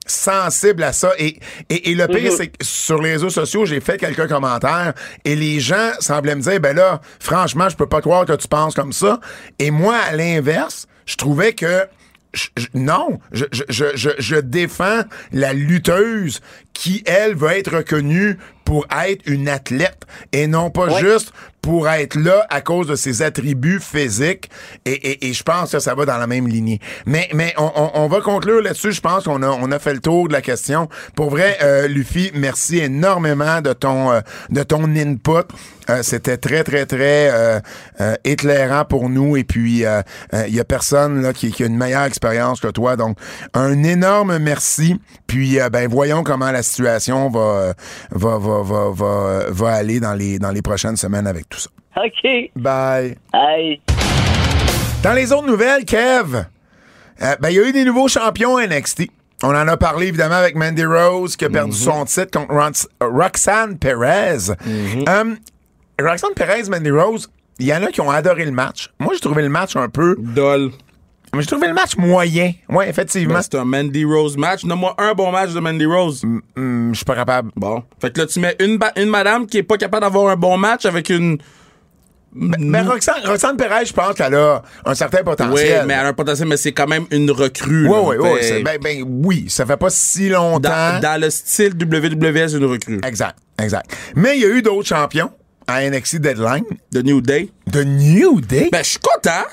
sensible à ça. Et, et, et le pire, c'est que sur les réseaux sociaux, j'ai fait quelques commentaires et les gens semblaient me dire, ben là, franchement, je peux pas croire que tu penses comme ça. Et moi, à l'inverse, je trouvais que je- je- non, je, je, je, je, je défends la lutteuse qui, elle, veut être reconnue pour être une athlète et non pas Ouais. juste pour être là à cause de ses attributs physiques. Et, et, et je pense que ça va dans la même lignée. Mais, mais on, on, on va conclure là-dessus. Je pense qu'on a, on a fait le tour de la question. Pour vrai, euh, Luffy, merci énormément de ton, euh, de ton input. Euh, C'était très, très, très euh, euh, éclairant pour nous. Et puis, euh, euh, il y a personne là, qui, qui a une meilleure expérience que toi. Donc, un énorme merci. Puis, ben, voyons comment la situation va, va, va, va, va, aller dans les, dans les prochaines semaines avec tout. OK. Bye. Hey. Dans les autres nouvelles, Kev, euh, ben, il y a eu des nouveaux champions NXT. On en a parlé évidemment avec Mandy Rose qui a perdu son titre contre Ron- Roxanne Perez. Euh, Roxanne Perez, Mandy Rose, il y en a qui ont adoré le match. Moi, j'ai trouvé le match un peu. Dol. Mais j'ai trouvé le match moyen. Oui, effectivement. Ben, c'est un Mandy Rose match. Donne-moi un bon match de Mandy Rose. Hum, je suis pas capable. Bon. Fait que là, tu mets une, une madame qui est pas capable d'avoir un bon match avec une. Mais Roxanne, Roxanne Perez, je pense qu'elle a un certain Oui, potentiel. mais elle a un potentiel, mais c'est quand même une recrue. Oui, là. oui, oui. Ben, ben, oui, ça fait pas si longtemps. dans, dans le style WWS, une recrue. Exact, exact. Mais il y a eu d'autres champions à NXT Deadline. The New Day. De New Day? Ben, je suis content.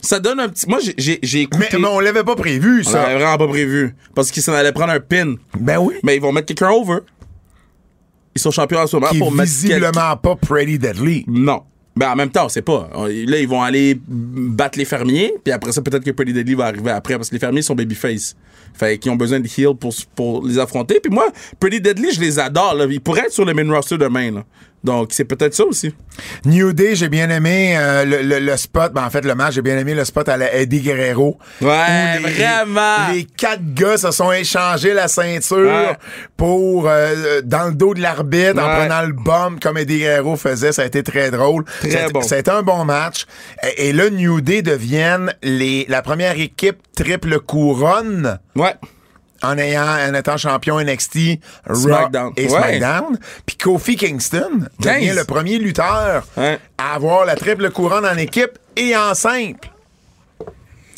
Ça donne un petit. Moi, j'ai- écouté. mais, mais on l'avait pas prévu, On ça. l'avait vraiment pas prévu. Parce qu'ils s'en allaient prendre un pin. Ben oui. Mais ils vont mettre quelqu'un over. Ils sont champions en ce moment Qui pour est mettre visiblement pas Pretty Deadly. Non. Ben, en même temps, on sait pas. Là, ils vont aller battre les fermiers, puis après ça, peut-être que Pretty Deadly va arriver après, parce que les fermiers sont babyface. Fait qu'ils ont besoin de heal pour, pour les affronter. Puis moi, Pretty Deadly, je les adore. Là. Ils pourraient être sur le main roster demain. Là. Donc, c'est peut-être ça aussi. New Day, j'ai bien aimé euh, le, le- le spot. Ben, en fait, le match, j'ai bien aimé le spot à la Eddie Guerrero. Ouais, les- vraiment. Les quatre gars se sont échangés la ceinture Ouais. pour euh, dans le dos de l'arbitre en prenant le bomb comme Eddie Guerrero faisait. Ça a été très drôle. Très Ça a été- bon. Été un bon match. Et, et là, New Day deviennent les, la première équipe triple couronne Ouais. En ayant en étant champion NXT, Raw SmackDown. et Ouais. SmackDown. Puis Kofi Kingston devient 15. le premier lutteur Ouais. à avoir la triple couronne en équipe et en simple.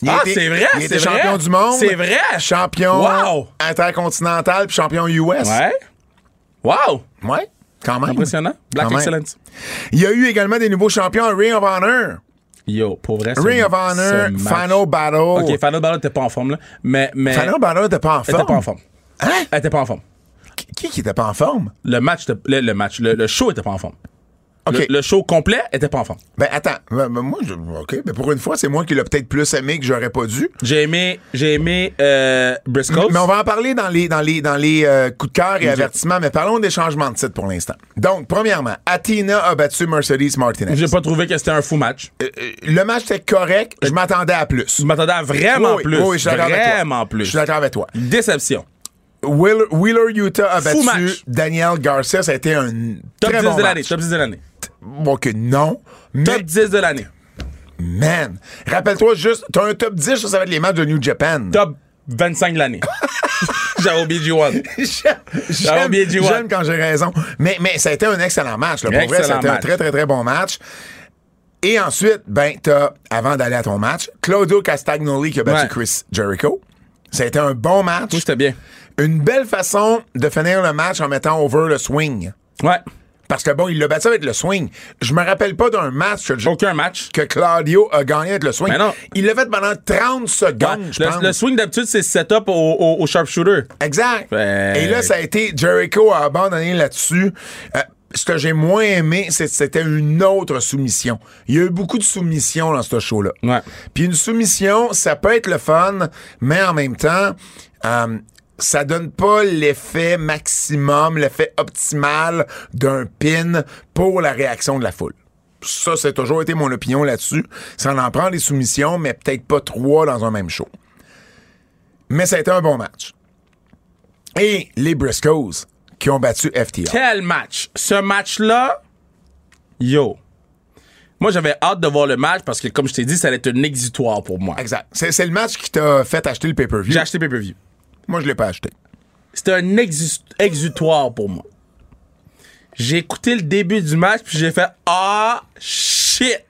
Il Ah, c'est vrai, Il était champion vrai. du monde. C'est vrai. Champion Wow. intercontinental puis champion US. Ouais. Wow. Ouais, quand même. Impressionnant. Black. Excellence. Il y a eu également des nouveaux champions à Ring of Honor. Yo, pour vrai, Ring of Honor, Final Battle. Ok, Final Battle était pas en forme, là. Mais. mais Final Battle n'était pas en Elle forme? était pas en forme. Hein? Elle était pas en forme. Qui qui était pas en forme? Le match, le, le match, le, le show était pas en forme. OK. Le, le show complet était pas en forme. Ben attends, Ben, ben, moi, je, ok, ben pour une fois, c'est moi qui l'ai peut-être plus aimé que j'aurais pas dû. J'ai aimé, j'ai aimé euh, Briscoe. Mais on va en parler dans les dans les dans les euh, coups de cœur et avertissements, mais parlons des changements de titre pour l'instant. Donc, premièrement, Athena a battu Mercedes Martinez. J'ai pas trouvé que c'était un fou match. Euh, euh, le match était correct, je m'attendais à plus. Je m'attendais à vraiment Oui, plus. oui, je suis d'accord avec toi. vraiment Je plus. suis d'accord avec toi. Déception. Wheeler, Wheeler Utah a Fou battu match. Daniel Garcia, ça a été un Top très 10 bon de l'année. Top 10 de l'année. Ok, non. Mais, Top 10 de l'année. man, rappelle-toi juste, t'as un top 10, ça, ça va être les matchs de New Japan. Top 25 de l'année. J'avais oublié G1. J'aime- J'aime oublié G1. j'aime quand j'ai raison. Mais, mais ça a été un excellent match. Là. Pour vrai, Excellent c'était un très, très, très bon match. Et ensuite, ben, t'as, avant d'aller à ton match, Claudio Castagnoli qui a battu Ouais. Chris Jericho. Ça a été un bon match. Tout c'était bien. Une belle façon de finir le match en mettant over le swing. Ouais. Parce que bon, il l'a battu avec le swing. Je me rappelle pas d'un match que, Aucun match. que Claudio a gagné avec le swing. Mais non. Il l'a fait pendant 30 secondes, je pense. Le, swing d'habitude, c'est setup au, au, au sharpshooter. Exact. Ben- Et là, ça a été Jericho a abandonné là-dessus. Euh, ce que j'ai moins aimé, c'était une autre soumission. Il y a eu beaucoup de soumissions dans ce show-là. Ouais. Puis une soumission, ça peut être le fun, mais en même temps, euh, ça donne pas l'effet maximum, l'effet optimal d'un pin pour la réaction de la foule. Ça, c'est toujours été mon opinion là-dessus. Ça en prend des soumissions, mais peut-être pas trois dans un même show. Mais ça a été un bon match. Et les Briscoes qui ont battu FTR. Quel match! Ce match-là, yo. Moi, j'avais hâte de voir le match parce que, comme je t'ai dit, ça allait être un exutoire pour moi. Exact. C'est le match qui t'a fait acheter le pay-per-view. J'ai acheté pay-per-view. Moi, je l'ai pas acheté. C'était un exu- exutoire pour moi. J'ai écouté le début du match, puis j'ai fait Ah, shit!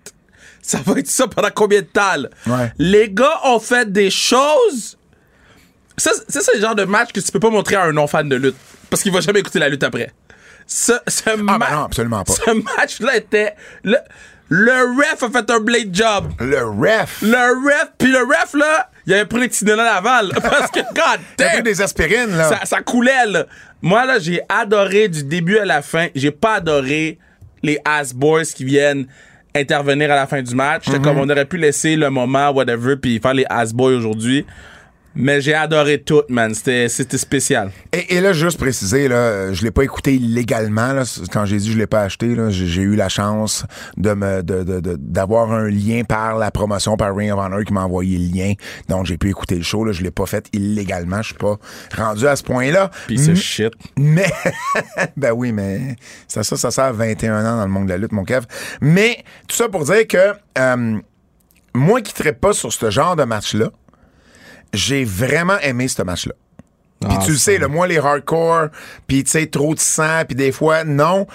Ça va être ça pendant combien de temps? là? Ouais. Les gars ont fait des choses. Ça, c'est ça le genre de match que tu peux pas montrer à un non-fan de lutte. Parce qu'il va jamais écouter la lutte après. Ce, ce Ah, ma- ben non, absolument pas. Ce match-là était. Le, le ref a fait un blade job. Le ref. Le ref, puis le ref, là, il avait pris les Tylenol avant, là, Parce que, god damn! pris des aspirines, là. ça, ça coulait, là. Moi, là, j'ai adoré du début à la fin. J'ai pas adoré les ass boys qui viennent intervenir à la fin du match. J'étais comme, on aurait pu laisser le moment, whatever, puis faire les ass boys aujourd'hui. Mais j'ai adoré tout, man. C'était spécial. Et, et là, juste préciser, là, je l'ai pas écouté illégalement. Là, quand j'ai dit je l'ai pas acheté, j'ai, eu la chance de me d'avoir un lien par la promotion par Ring of Honor qui m'a envoyé le lien. Donc j'ai pu écouter le show. Là, je l'ai pas fait illégalement. Je suis pas rendu à ce point-là. Puis ce M- shit. Mais, ben oui, mais ça, ça, ça sert à 21 ans dans le monde de la lutte, mon Kev. Mais, tout ça pour dire que, euh, moi qui ne pas sur ce genre de match-là, j'ai vraiment aimé ce match-là. Puis Ah, tu le sais, là, moi, les hardcore, puis tu sais, trop de sang, puis des fois, non.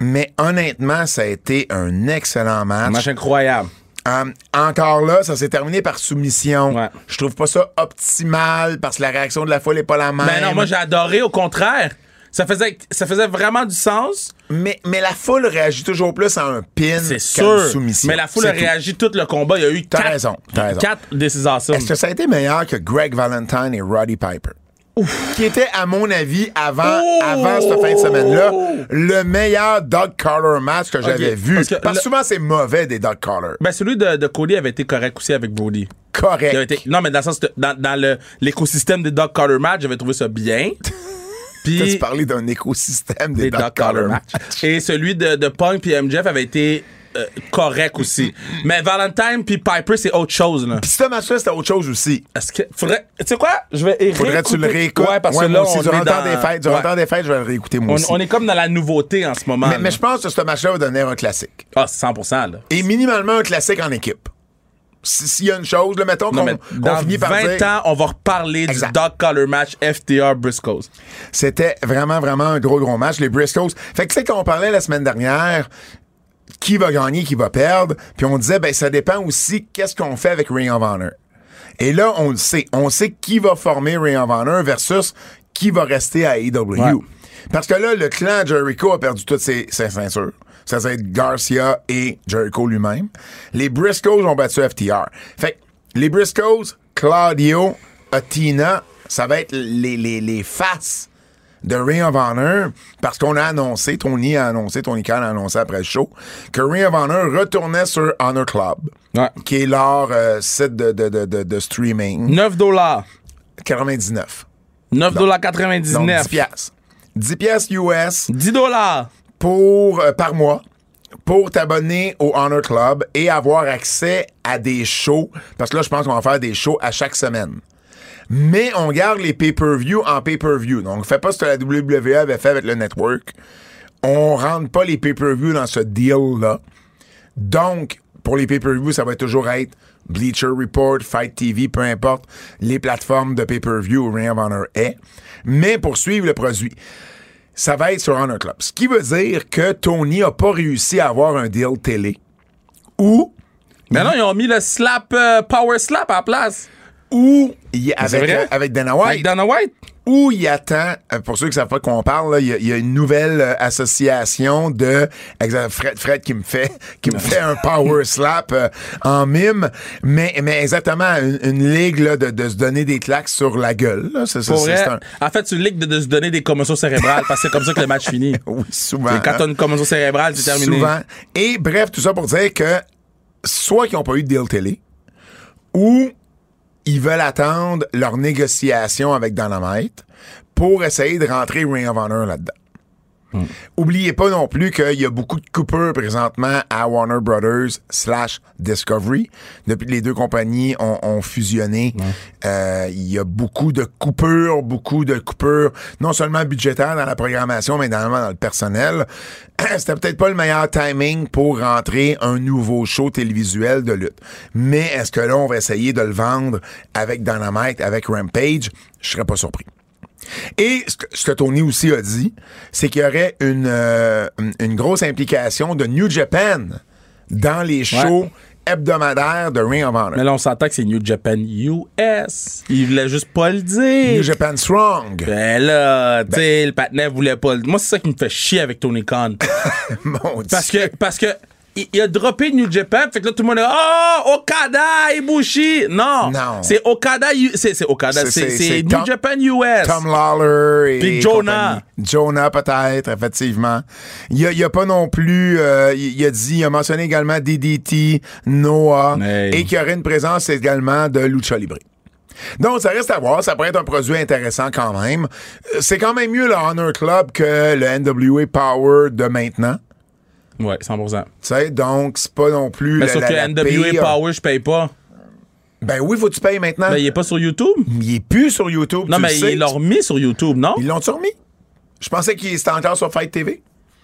Mais honnêtement, ça a été un excellent Un match. match incroyable. Euh, encore là, ça s'est terminé par soumission. Ouais. Je trouve pas ça optimal parce que la réaction de la foule est pas la même. Mais non, moi, j'ai adoré, au contraire. Ça faisait, ça faisait vraiment du sens. Mais, mais la foule réagit toujours plus à un pin C'est qu'à une soumission. Mais la foule a tout. réagi tout le combat. Il y a eu quatre, raison, raison. quatre awesome. Est-ce que ça a été meilleur que Greg Valentine et Roddy Piper? Qui était, à mon avis, avant, Oh! avant cette fin de semaine-là, le meilleur Doug Carter match que j'avais vu. parce que le- souvent, c'est mauvais des Doug Carter. Ben, celui de, de Cody avait été correct aussi avec Brody. Correct. été- non, mais dans le sens, dans, dans le, l'écosystème des Doug Carter match, j'avais trouvé ça bien. Puis, parlé d'un écosystème des, des Carter Carter match? Et celui de, de Punk puis MJF avait été euh, correct aussi. mais Valentine puis Piper, c'est autre chose, là. Puis ce match-là, c'était autre chose aussi. Est-ce que. Faudrait. Tu sais quoi? Je vais. Faudrait que tu le réécouter- réécoutes. Ouais, parce Ouais, que là, aussi, on durant est dans- des fêtes, durant Ouais. le temps des fêtes, je vais le réécouter moi On, aussi. on est comme dans la nouveauté en ce moment. mais, je pense que ce match-là va devenir un classique. Ah, 100%, là. Et minimalement un classique en équipe. Si- S'il y a une chose, là, mettons qu'on qu'on dans finit par 20 dire... ans, on va reparler Exact. du Dog Collar match FTR Briscoes. C'était vraiment, vraiment un gros, gros match, les Briscoes. Fait que, tu sais, quand on parlait la semaine dernière, qui va gagner, qui va perdre, puis on disait, ben, ça dépend aussi qu'est-ce qu'on fait avec Ring of Honor. Et là, on le sait. On sait qui va former Ring of Honor versus qui va rester à AEW. Ouais. Parce que là, le clan Jericho a perdu toutes ses, ses ceintures. Ça va être Garcia et Jericho lui-même. Les Briscoes ont battu FTR. Fait que les Briscoes, Claudio, Atina, ça va être les, les, les faces de Ring of Honor parce qu'on a annoncé, Tony a annoncé, Tony Khan a annoncé après le show, que Ring of Honor retournait sur Honor Club, Ouais. qui est leur euh, site de, de, de, de, streaming. 9 dollars. 99. 9 dollars Donc 99. 10 piastres. 10 piastres US 10 dollars. Pour, euh, par mois pour t'abonner au Honor Club et avoir accès à des shows. Parce que là, je pense qu'on va faire des shows à chaque semaine. Mais on garde les pay-per-view en pay-per-view. Donc, fais pas ce que la WWE avait fait avec le network. On rentre pas les pay-per-view dans ce deal-là. Donc, pour les pay-per-view, ça va toujours être Bleacher Report, Fight TV, peu importe les plateformes de pay-per-view où Ring of Honor est. Mais pour suivre le produit, ça va être sur Honor Club. Ce qui veut dire que Tony a pas réussi à avoir un deal télé. Ou, Mais non, ils ont mis le slap, euh, power slap à la place. avec, vrai? euh, avec Dana White, Avec Dana White? Où il attend, euh, pour ceux qui savent pas de quoi on parle, là, il y, a- il y a une nouvelle euh, association de Fred, Fred qui me fait qui me fait un power slap euh, en mime, mais, mais exactement une, une ligue là, de, de se donner des claques sur la gueule. là. C'est, c'est- c'est un- En fait, c'est une ligue de, de se donner des commotions cérébrales parce que c'est comme ça que le match finit. oui, souvent. Et quand hein. t'as une commotion cérébrale, c'est terminé. Souvent. Et bref, tout ça pour dire que soit qu'ils n'ont pas eu de deal télé, ou ils veulent attendre leur négociation avec Dynamite pour essayer de rentrer Ring of Honor là-dedans. Oubliez pas non plus qu'il y a beaucoup de coupures présentement à Warner Brothers slash Discovery. Depuis que les deux compagnies ont, ont fusionné, euh, il y a beaucoup de coupures, beaucoup de coupures, non seulement budgétaires dans la programmation, mais également dans le personnel. C'était peut-être pas le meilleur timing pour rentrer un nouveau show télévisuel de lutte. Mais est-ce que là, on va essayer de le vendre avec Dynamite, avec Rampage? Je serais pas surpris. Et ce que, ce que Tony aussi a dit, c'est qu'il y aurait une, euh, une- grosse implication de New Japan dans les shows hebdomadaires de Ring of Honor. Mais là, on s'entend que c'est New Japan US. Il voulait juste pas le dire. New Japan Strong. Ben là, tu sais, le patinet voulait pas le Moi, c'est ça qui me fait chier avec Tony Khan. Mon Parce Dieu. que, parce que, il, il a droppé New Japan, fait que là, tout le monde est, oh, Okada, Ibushi. Non. Non. C'est Okada, c'est, Okada, C'est- New Tom- Japan US. Tom Lawler et Puis Jonah. compagnie. Jonah peut-être, effectivement. Il a, il a pas non plus, euh, il, il a dit, il a mentionné également DDT, Noah, Hey. et qu'il y aurait une présence également de Lucha Libre. Donc, ça reste à voir. Ça pourrait être un produit intéressant quand même. Euh, C'est quand même mieux le Honor Club que le NWA Power de maintenant. Ouais, 100%. Tu sais, donc, c'est pas non plus Mais la, NWA pire. Power, je paye pas. Ben oui, faut que tu payes maintenant. Ben, il est pas sur YouTube? il est plus sur YouTube. Non, tu mais ils l'ont remis sur YouTube, non? Ils l'ont-tu remis? Je pensais qu'il était encore sur Fight TV.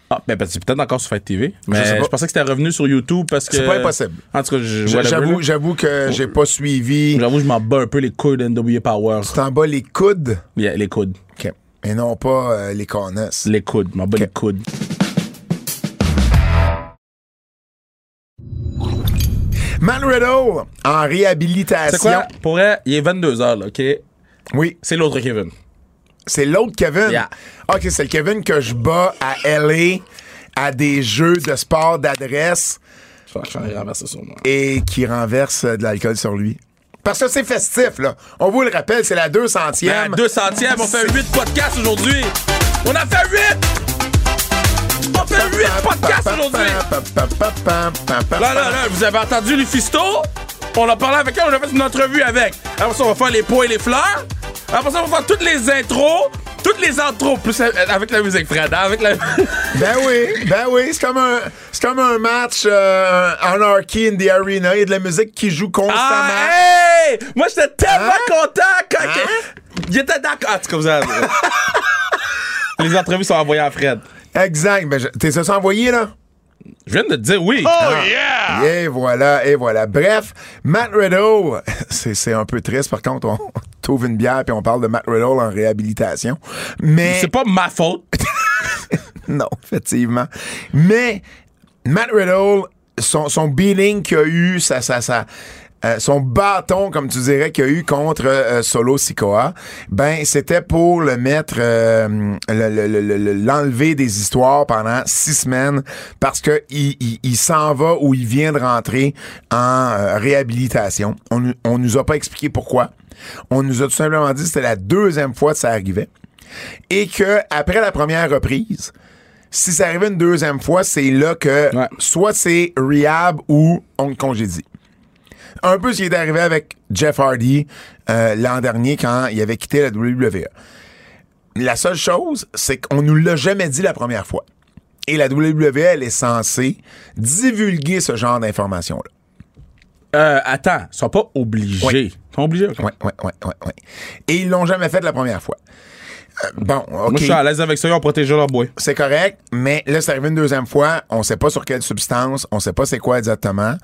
Ah, ben, ben, c'est peut-être encore sur Fight TV. Mais je, pensais que c'était revenu sur YouTube parce que. C'est pas impossible. En tout cas, J'avoue, j'avoue que j'ai pas suivi. J'avoue, je m'en bats un peu les coudes NWA Power. Tu t'en bats les coudes? Yeah, les coudes. OK. Et non pas euh, les cornesses. Les coudes. M'en bats les coudes. Man Riddle en réhabilitation. C'est quoi? Pour vrai, il est 22h, là, OK? Oui, C'est l'autre Kevin. c'est l'autre Kevin? Yeah. OK, c'est le Kevin que je bats à LA à des jeux de sport d'adresse Je vais faire renverser sur moi. et qui renverse euh, de l'alcool sur lui. Parce que c'est festif, là. On vous le rappelle, c'est la 200e. Ben, 200e, on fait 8 podcasts aujourd'hui. On a fait 8! On fait 8 podcasts aujourd'hui! Là, là, là, vous avez entendu Lufisto? On a parlé avec elle, on a fait une entrevue avec. Après ça, on va faire les pots et les fleurs. Après ça, on va faire toutes les intros, toutes les intros, plus avec la musique, Fred. hein, Avec la... Ben oui, ben oui, c'est comme un, c'est comme un match euh, Anarchy in the Arena. Il y a de la musique qui joue constamment. Ah, hey! Moi, j'étais tellement Hein? content quand. Hein? Il était d'accord. Ah, tu comme ça. les entrevues sont envoyées à Fred. Exact. Ben, je- t'es ça envoyé, là? Je viens de te dire oui. Ah. Et voilà, et voilà. Bref, Matt Riddle, c'est, c'est un peu triste, par contre, on trouve une bière puis on parle de Matt Riddle en réhabilitation. Mais. C'est pas ma faute. Non, effectivement. Mais Matt Riddle, son, son beating qu'il a eu, ça, ça, ça, euh, son bâton, comme tu dirais, qu'il a eu contre euh, Solo Sikoa, ben c'était pour le mettre, euh, le- le- le- le- l'enlever des histoires pendant six semaines parce que il, il- il s'en va ou il vient de rentrer en euh, réhabilitation. On, on nous a pas expliqué pourquoi. On nous a tout simplement dit que c'était la deuxième fois que ça arrivait et que après la première reprise, si ça arrivait une deuxième fois, c'est là que Ouais. soit c'est rehab ou on le congédie. Un peu ce qui est arrivé avec Jeff Hardy euh, l'an dernier quand il avait quitté la WWE. La seule chose, c'est qu'on nous l'a jamais dit la première fois. Et la WWE, elle est censée divulguer ce genre d'informations-là. Euh, attends, ils sont pas obligés. Ouais. Ils sont obligés. ok. Ouais, ouais, ouais, ouais, ouais. Et ils l'ont jamais fait la première fois. Euh, bon, OK. Moi, je suis à l'aise avec ça, ils ont protégé leur bois. c'est correct, mais là, c'est arrivé une deuxième fois. On sait pas sur quelle substance, on sait pas c'est quoi exactement.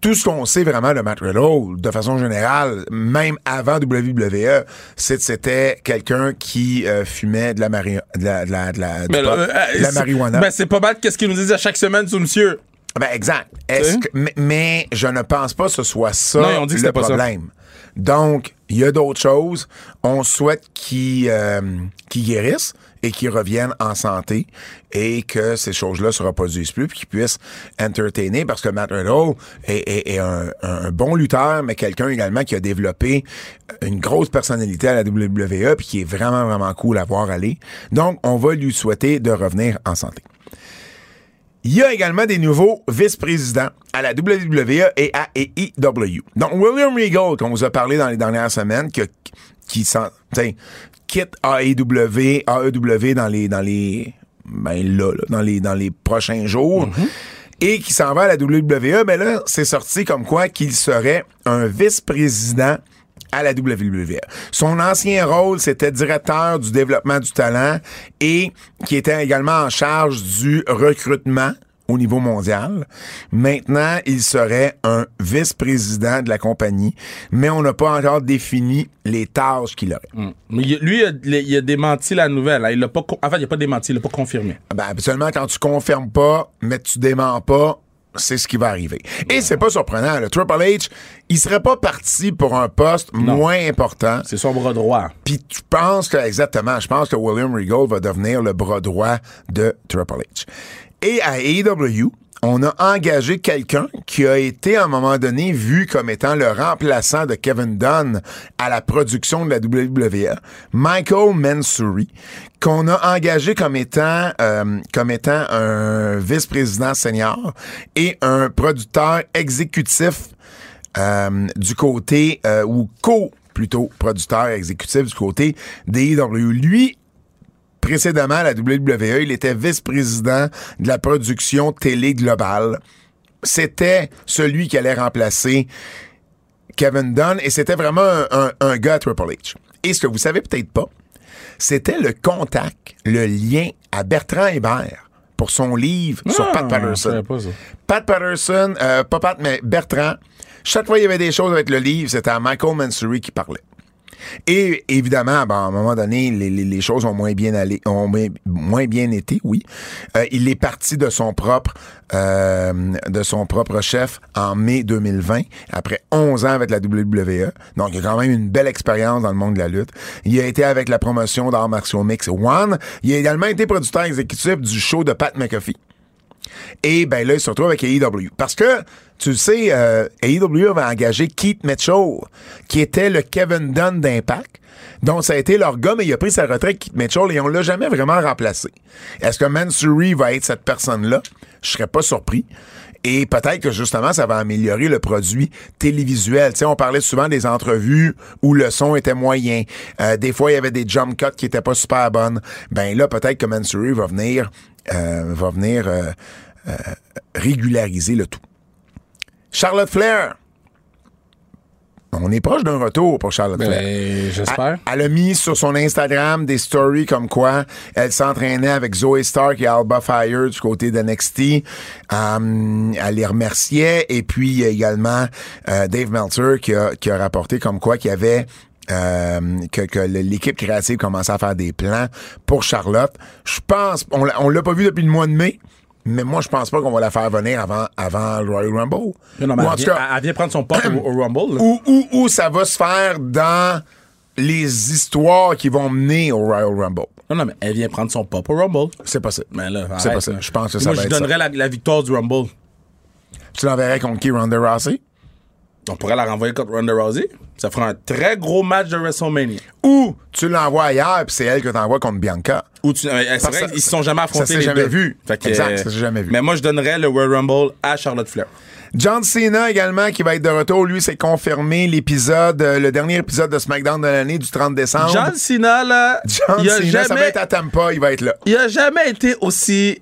Tout ce qu'on sait vraiment de Matt Riddle, de façon générale, même avant WWE, c'est que c'était quelqu'un qui euh, fumait de la, mari- de la, de la, de la, du Ben, pot, là, de la c'est- marijuana. Ben, c'est pas mal qu'est-ce qu'ils nous disent à chaque semaine sur monsieur. Ben, exact. Est-ce que- mais, je ne pense pas que ce soit ça Non, ont dit que le pas ça. problème. Donc, Il y a d'autres choses. On souhaite qu'il euh, qu'il guérisse et qu'il revienne en santé et que ces choses-là se reproduisent plus puis qu'il puisse entertainer parce que Matt Riddle est, un bon lutteur mais quelqu'un également qui a développé une grosse personnalité à la WWE puis qui est vraiment vraiment cool à voir aller. Donc on va lui souhaiter de revenir en santé. Il y a également des nouveaux vice-présidents à la WWE et à AEW. Donc, William Regal, qu'on vous a parlé dans les dernières semaines, qui s'en- tiens, quitte AEW, AEW dans les, dans les, ben là, là, dans les, dans les prochains jours. Et qui s'en va à la WWE, ben là, c'est sorti comme quoi qu'il serait un vice-président à la WWE. Son ancien rôle, c'était directeur du développement du talent et qui était également en charge du recrutement au niveau mondial. Maintenant, il serait un vice-président de la compagnie, mais on n'a pas encore défini les tâches qu'il aurait. Mais il- lui, il a, il a démenti la nouvelle. hein. Il l'a pas, en fait, il a pas démenti, il l'a pas confirmé. Ben, habituellement, quand tu confirmes pas, mais tu déments pas, c'est ce qui va arriver. Et c'est pas surprenant. Le Triple H, il serait pas parti pour un poste moins important. C'est son bras droit. Puis tu penses que, exactement, je pense que William Regal va devenir le bras droit de Triple H. Et à AEW, on a engagé quelqu'un qui a été à un moment donné vu comme étant le remplaçant de Kevin Dunn à la production de la WWE, Michael Mansouri, qu'on a engagé comme étant euh, comme étant un vice-président senior et un producteur exécutif euh, du côté euh, ou co plutôt producteur exécutif du côté d'AEW. Lui précédemment à la WWE, il était vice-président de la production télé globale. C'était celui qui allait remplacer Kevin Dunn et c'était vraiment un, un- un gars à Triple H. Et ce que vous savez peut-être pas, c'était le contact, le lien à Bertrand Hébert pour son livre sur Ah, Pat Patterson. savais pas ça. Pat Patterson, euh, pas Pat, mais Bertrand, chaque fois il y avait des choses avec le livre, c'était à Michael Mansouri qui parlait. Et évidemment, ben, à un moment donné, les, les- les choses ont moins bien allé, ont moins, bien été, oui. Euh, il est parti de son propre, euh, de son propre chef en mai 2020, après 11 ans avec la WWE. Donc, il a quand même une belle expérience dans le monde de la lutte. Il a été avec la promotion d'arts martiaux mix One. Il a également été producteur exécutif du show de Pat McAfee. Et ben là, il se retrouve avec AEW. Parce que, tu le sais, euh, AEW avait engagé Keith Mitchell, qui était le Kevin Dunn d'Impact. Donc, ça a été leur gars, mais il a pris sa retraite, Keith Mitchell, et on l'a jamais vraiment remplacé. Est-ce que Mansouri va être cette personne-là? Je serais pas surpris. Et peut-être que justement, ça va améliorer le produit télévisuel. Tu sais, on parlait souvent des entrevues où le son était moyen. Euh, des fois, il y avait des jump cuts qui étaient pas super bonnes. Ben là, peut-être que Mansouri va venir, va venir euh, euh, régulariser le tout. Charlotte Flair. On est proche d'un retour pour Charlotte Flair. Ben, j'espère. Elle, elle a mis sur son Instagram des stories comme quoi elle s'entraînait avec Zoe Stark et Alba Fire du côté d'NXT. Euh, elle les remerciait. Et puis, il y a également euh, Dave Meltzer qui a, qui a rapporté comme quoi qu'il y avait euh, que, que l'équipe créative commençait à faire des plans pour Charlotte. Je pense, on l'a- on l'a pas vu depuis le mois de mai, mais moi, je pense pas qu'on va la faire venir avant, avant le Royal Rumble. Non, mais Ou en elle, tout vient, cas, elle vient prendre son pop au, au Rumble. là. où, où, où ça va se faire dans les histoires qui vont mener au Royal Rumble. Non, non, mais elle vient prendre son pop au Rumble. C'est possible. Mais là, C'est possible. Je pense que ça Moi, va je être ça. donnerais la, la victoire du Rumble. Tu l'enverrais contre qui, Ronda Rousey? On pourrait la renvoyer contre Ronda Rousey. Ça fera un très gros match de WrestleMania. Ou tu l'envoies ailleurs, puis c'est elle que t'envoies contre Bianca. Ou tu, euh, c'est Parce vrai que qu'ils ça- se sont jamais ça affrontés. s'est les jamais deux. vu. Fait que, Exact, euh, ça s'est jamais vu. Mais moi, je donnerais le Royal Rumble à Charlotte Flair. John Cena également, qui va être de retour. Lui, c'est confirmé l'épisode, euh, le dernier épisode de SmackDown de l'année du 30 décembre. John Cena, là, John Cena, ça va jamais, être à Tampa, il va être là. il a jamais été aussi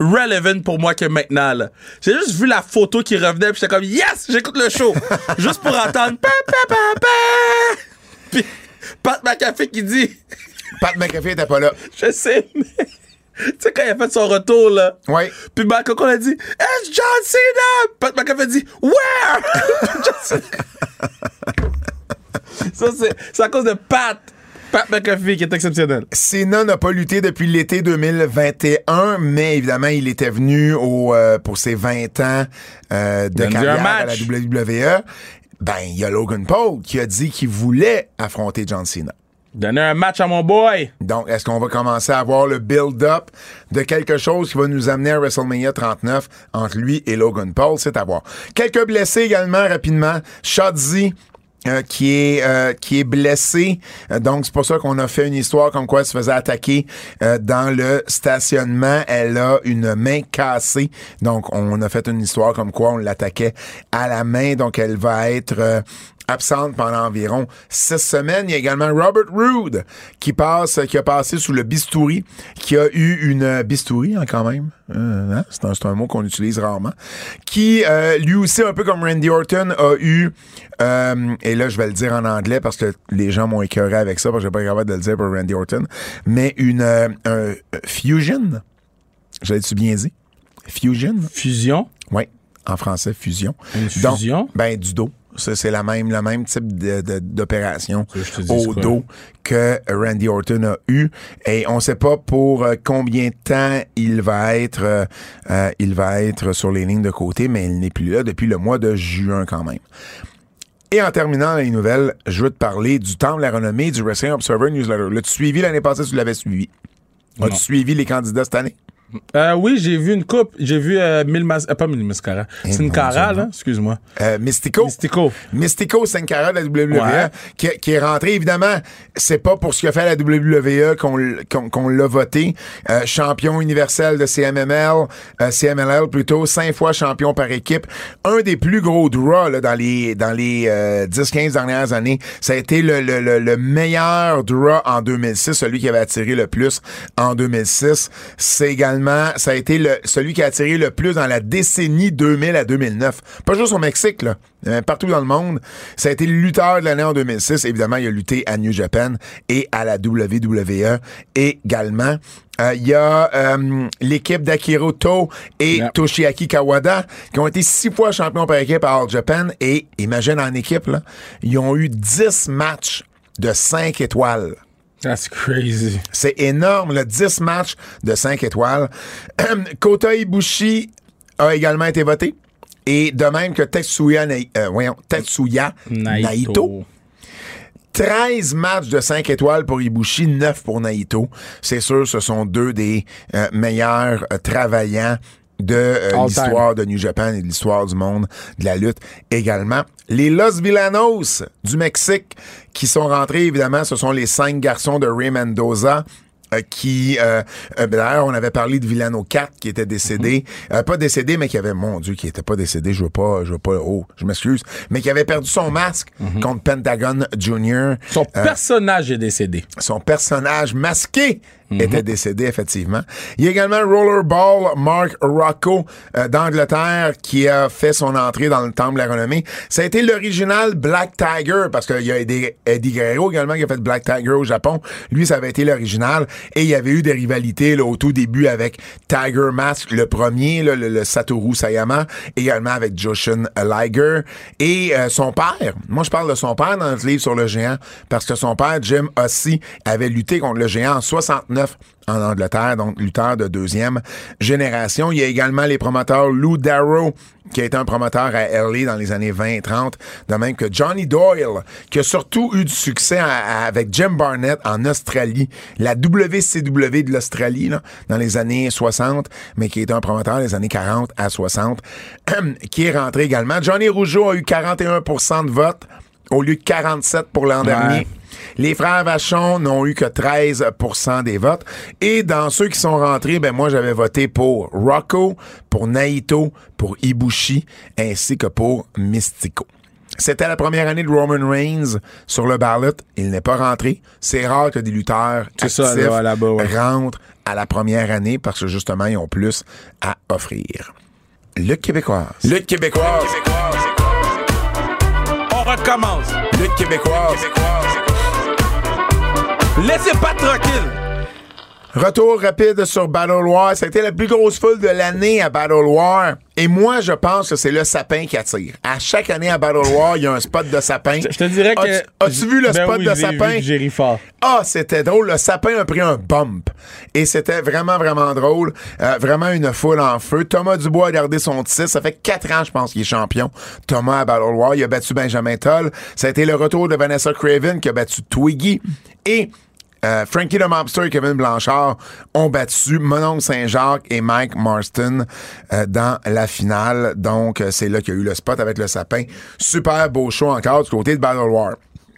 relevant pour moi que maintenant, là. J'ai juste vu la photo qui revenait, puis j'étais comme, yes, j'écoute le show. juste pour entendre, pa, pa, pa, pa. Puis Pat McAfee qui dit, Pat McAfee était pas là. je sais, mais. Tu sais, quand il a fait son retour, là. Ouais. Puis ben, quand on a dit It's John Cena! Pat McAfee dit Where? Ça, c'est, c'est à cause de Pat. Pat McAfee qui est exceptionnel. Cena n'a pas lutté depuis l'été 2021, mais évidemment, il était venu au, euh, pour ses 20 ans euh, de carrière à la. WWE. Ben, il y a Logan Paul qui a dit qu'il voulait affronter John Cena. Donnez un match à mon boy. Donc, est-ce qu'on va commencer à voir le build-up de quelque chose qui va nous amener à WrestleMania 39 entre lui et Logan Paul? C'est à voir. Quelques blessés également, rapidement. Shotzi, euh, qui est euh, qui est blessé. Euh, donc c'est pour ça qu'on a fait une histoire comme quoi elle se faisait attaquer dans le stationnement. Elle a une main cassée. Donc on a fait une histoire comme quoi on l'attaquait à la main. Donc elle va être absente pendant environ six semaines. Il y a également Robert Roode qui passe, qui a passé sous le bistouri, qui a eu une bistouri hein, quand même. Euh, hein? C'est un, mot qu'on utilise rarement. Qui euh, lui aussi, un peu comme Randy Orton, a eu euh, et là je vais le dire en anglais parce que les gens m'ont écœuré avec ça parce que j'ai pas capable de le dire pour Randy Orton, mais une un, fusion. J'avais-tu bien dit? Fusion? Fusion? Oui, en français, fusion. Une fusion? ben, du dos. C'est la même, le même type d'opération au dos que Randy Orton a eu. Et on ne sait pas pour euh, combien de temps il va être euh, euh, il va être sur les lignes de côté, mais il n'est plus là depuis le mois de juin quand même. Et en terminant les nouvelles, je veux te parler du temps de la renommée du Wrestling Observer Newsletter. L'as-tu suivi? L'année passée? Tu l'avais suivi. As-tu suivi les candidats cette année? Euh, oui, j'ai vu une coupe. J'ai vu euh, Mil Mas euh, pas Mil Mascara. Eh, c'est une cara, là. Excuse-moi. Euh, Mystico. Mystico. Mystico Sin Cara de la WWE, qui, qui, est rentré. Évidemment, c'est pas pour ce qu'a fait la WWE qu'on qu'on l'a voté. Euh, champion universel de CMML, CMLL plutôt, cinq fois champion par équipe. Un des plus gros draws là, dans les dans les 10-15 dernières années. Ça a été le, le, le, le meilleur draw en 2006, celui qui avait attiré le plus en 2006. C'est également ça a été le, celui qui a attiré le plus dans la décennie 2000 à 2009. Pas juste au Mexique, là. Euh, partout dans le monde. Ça a été le lutteur de l'année en 2006. Évidemment, il a lutté à New Japan et à la WWE également. Euh, il y a euh, l'équipe d'Akiro To et Toshiaki Kawada qui ont été six fois champions par équipe à All Japan. Et imagine en équipe, là, ils ont eu dix matchs de cinq étoiles. That's crazy. C'est énorme, le 10 matchs de 5 étoiles. Kota Ibushi a également été voté. Et de même que Tetsuya, euh, Tetsuya Naito. 13 matchs de 5 étoiles pour Ibushi, 9 pour Naito. C'est sûr, ce sont deux des euh, meilleurs euh, travaillants de euh, l'histoire de New Japan et de l'histoire du monde de la lutte également. Les Los Villanos du Mexique qui sont rentrés, évidemment, ce sont les cinq garçons de Ray Mendoza. Euh, qui euh, d'ailleurs on avait parlé de Villano 4 qui était décédé mm-hmm. pas décédé mais qui avait mon dieu qui était pas décédé je veux pas je veux pas oh je m'excuse mais qui avait perdu son masque mm-hmm. contre Pentagon Junior son personnage est décédé son personnage masqué Mhm. était décédé, effectivement. Il y a également Rollerball Mark Rocco euh, d'Angleterre qui a fait son entrée dans le temple de la renommée. Ça a été l'original Black Tiger, parce qu'il y a Eddie, Guerrero également qui a fait Black Tiger au Japon. Lui, ça avait été l'original. Et il y avait eu des rivalités là, au tout début avec Tiger Mask, le premier, là, le, Satoru Sayama, également avec Joshin Liger. Et euh, son père, moi je parle de son père dans le livre sur le géant, parce que son père, Jim Ossie, avait lutté contre le géant en 69 en Angleterre, donc lutteur de deuxième génération. Il y a également les promoteurs Lou Darrow, qui a été un promoteur à LA dans les années 20 et 30, de même que Johnny Doyle, qui a surtout eu du succès avec Jim Barnett en Australie, la WCW de l'Australie, dans les années 60, mais qui est un promoteur des années 40 à 60, qui est rentré également. Johnny Rougeau a eu 41% de vote au lieu de 47 pour l'an dernier. Les frères Vachon n'ont eu que 13% des votes. Et dans ceux qui sont rentrés, ben moi j'avais voté pour Rocco, pour Naito, pour Ibushi, ainsi que pour Mystico. C'était la première année de Roman Reigns sur le ballot. Il n'est pas rentré. C'est rare que des lutteurs actifs rentrent à la première année parce que justement, ils ont plus à offrir. Le Québécois. Le Québécois. On recommence. Le Québécois. Laissez pas tranquille. Retour rapide sur Battle War. Ça a été la plus grosse foule de l'année à Battle War. Et moi, je pense que c'est le sapin qui attire. À chaque année à Battle War, il y a un spot de sapin. Je te dirais que. As-tu- vu le Ben spot oui, de vu sapin? que J'ai ri fort. Ah, c'était drôle. Le sapin a pris un bump. Et c'était vraiment, vraiment drôle. Euh, vraiment une foule en feu. Thomas Dubois a gardé son titre. Ça fait quatre ans, je pense, qu'il est champion. Thomas à Battle War. Il a battu Benjamin Toll. Ça a été le retour de Vanessa Craven qui a battu Twiggy. Et euh, Frankie the Mobster et Kevin Blanchard ont battu Monon Saint-Jacques et Mike Marston euh, dans la finale. Donc, euh, c'est là qu'il y a eu le spot avec le sapin. Super beau show encore du côté de Battle War.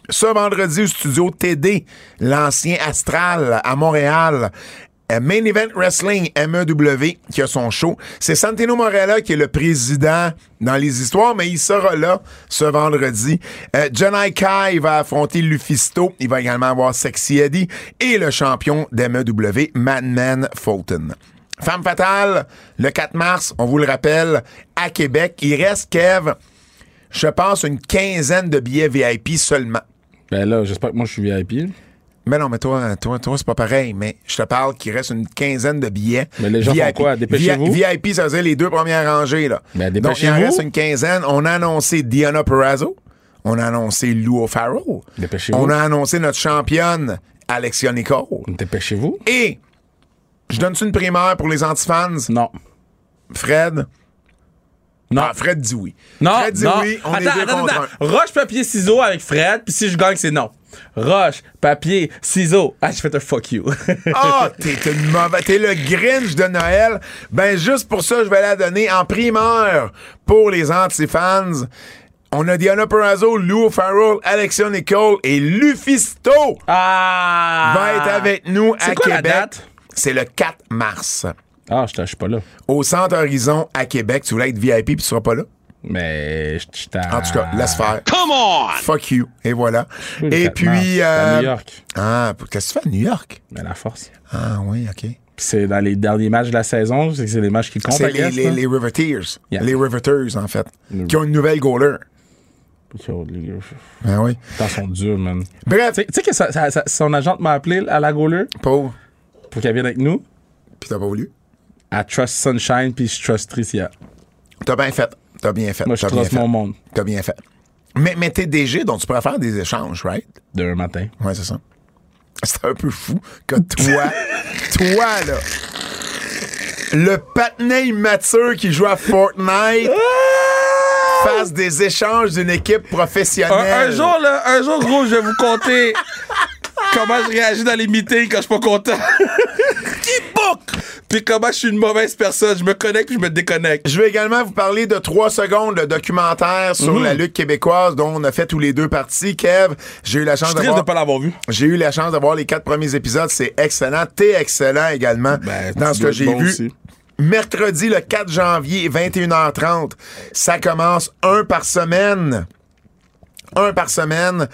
Ce vendredi au studio TD, l'ancien Astral à Montréal. Euh, Main Event Wrestling MEW qui a son show. C'est Santino Morella qui est le président dans les histoires, mais il sera là ce vendredi. Euh, Kai va affronter Lufisto. Il va également avoir Sexy Eddie et le champion d'MEW, Madman Fulton. Femme fatale, le 4 mars, on vous le rappelle, à Québec. Il reste, Kev, je pense, une quinzaine de billets VIP seulement. Ben là, j'espère que moi, je suis VIP. Mais non, mais toi, toi, toi, c'est pas pareil. Mais je te parle qu'il reste une quinzaine de billets. Mais les gens font quoi? Dépêchez-vous? Vi- VIP, ça dire les deux premières rangées, là. Ben, Donc, il en reste une quinzaine. On a annoncé Diana Perrazzo. On a annoncé Lou O'Farrell. Dépêchez-vous. On a annoncé notre championne, Alexia Nicole. Dépêchez-vous. Et, je donne-tu une primaire pour les antifans? Non. Fred? Non. Ah, Fred dit oui. Non, Fred dit non. oui. On attends, est deux attends. Roche, papier, ciseaux avec Fred, puis si je gagne, c'est non. Roche, papier, ciseaux. Ah, j'ai fait un fuck you. Ah, t'es une mauvaise. T'es le Grinch de Noël. Ben, juste pour ça, je vais la donner en primeur pour les antifans. On a Diana Perrazzo, Lou Farrell, Alexia Nicole et Lufisto ah! va être avec nous à quoi Québec. C'est le 4 mars. Ah, je suis pas là. Au Centre Horizon à Québec. Tu voulais être VIP puis tu seras pas là? Mais je En tout cas, laisse faire. Come on! Fuck you. Et voilà. Oui, Et 4 puis. mars, à euh, New York. Ah, qu'est-ce que tu fais à New York? Mais la force. Ah, oui, OK. Puis c'est dans les derniers matchs de la saison, c'est que c'est les matchs qui comptent. C'est les, les, les Riveteers. Yeah. Les Riveters, en fait. Qui ont une nouvelle goaler. Ah oui. Ils sont durs, man. Bref, Tu sais- que ça- ça- ça- son agente m'a appelé à la goaler pauvre. pour qu'elle vienne avec nous Puis t'as pas voulu. À Trust Sunshine puis je Trust Tricia. T'as bien fait. T'as bien fait. Moi, je trust mon monde T'as bien fait. Mais, mais t'es DG, donc tu pourrais faire des échanges, right? d'un matin. Ouais, c'est ça. C'est un peu fou que toi, toi, là, le patinet immature qui joue à Fortnite fasse des échanges d'une équipe professionnelle. un jour, là, un jour, gros, je vais vous conter comment je réagis dans les meetings quand je suis pas content? Qui book? Puis comment je suis une mauvaise personne? Je me connecte puis je me déconnecte. Je vais également vous parler de trois secondes de documentaire sur Mhm. la lutte québécoise dont on a fait tous les deux parties. Kev, j'ai eu la Je chance suis triste de d'avoir pas l'avoir vu. J'ai eu la chance d'avoir les quatre premiers épisodes. C'est excellent. T'es excellent également Ben, dans tu ce dois que être j'ai bon vu. aussi. Mercredi, le 4 janvier, 21h30. Ça commence un par semaine. Un par semaine.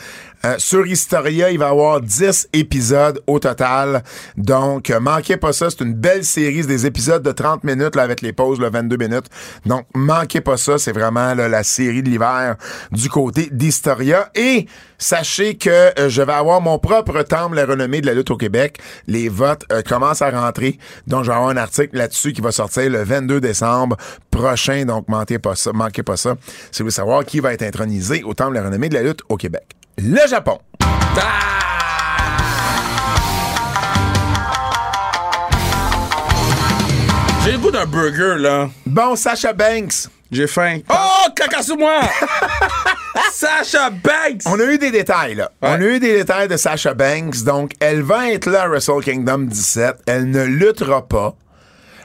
Euh, sur Historia, il va y avoir 10 épisodes au total. Donc, euh, manquez pas ça. C'est une belle série. Des épisodes de 30 minutes avec les pauses, le 22 minutes. Donc, manquez pas ça. C'est vraiment la série de l'hiver du côté d'Historia. Et sachez que euh, je vais avoir mon propre temple, la renommée de la lutte au Québec. Les votes commencent à rentrer. Donc, je vais avoir un article là-dessus qui va sortir le 22 décembre prochain. Donc, manquez pas ça. Manquez pas ça. Si vous voulez savoir qui va être intronisé au temple, la renommée de la lutte au Québec. Le Japon. J'ai le goût d'un burger, là. Bon, Sacha Banks. J'ai faim. Oh, caca sur moi! Sacha Banks! On a eu des détails, là. Ouais. On a eu des détails de Sasha Banks. Donc, elle va être là à Wrestle Kingdom 17. Elle ne luttera pas.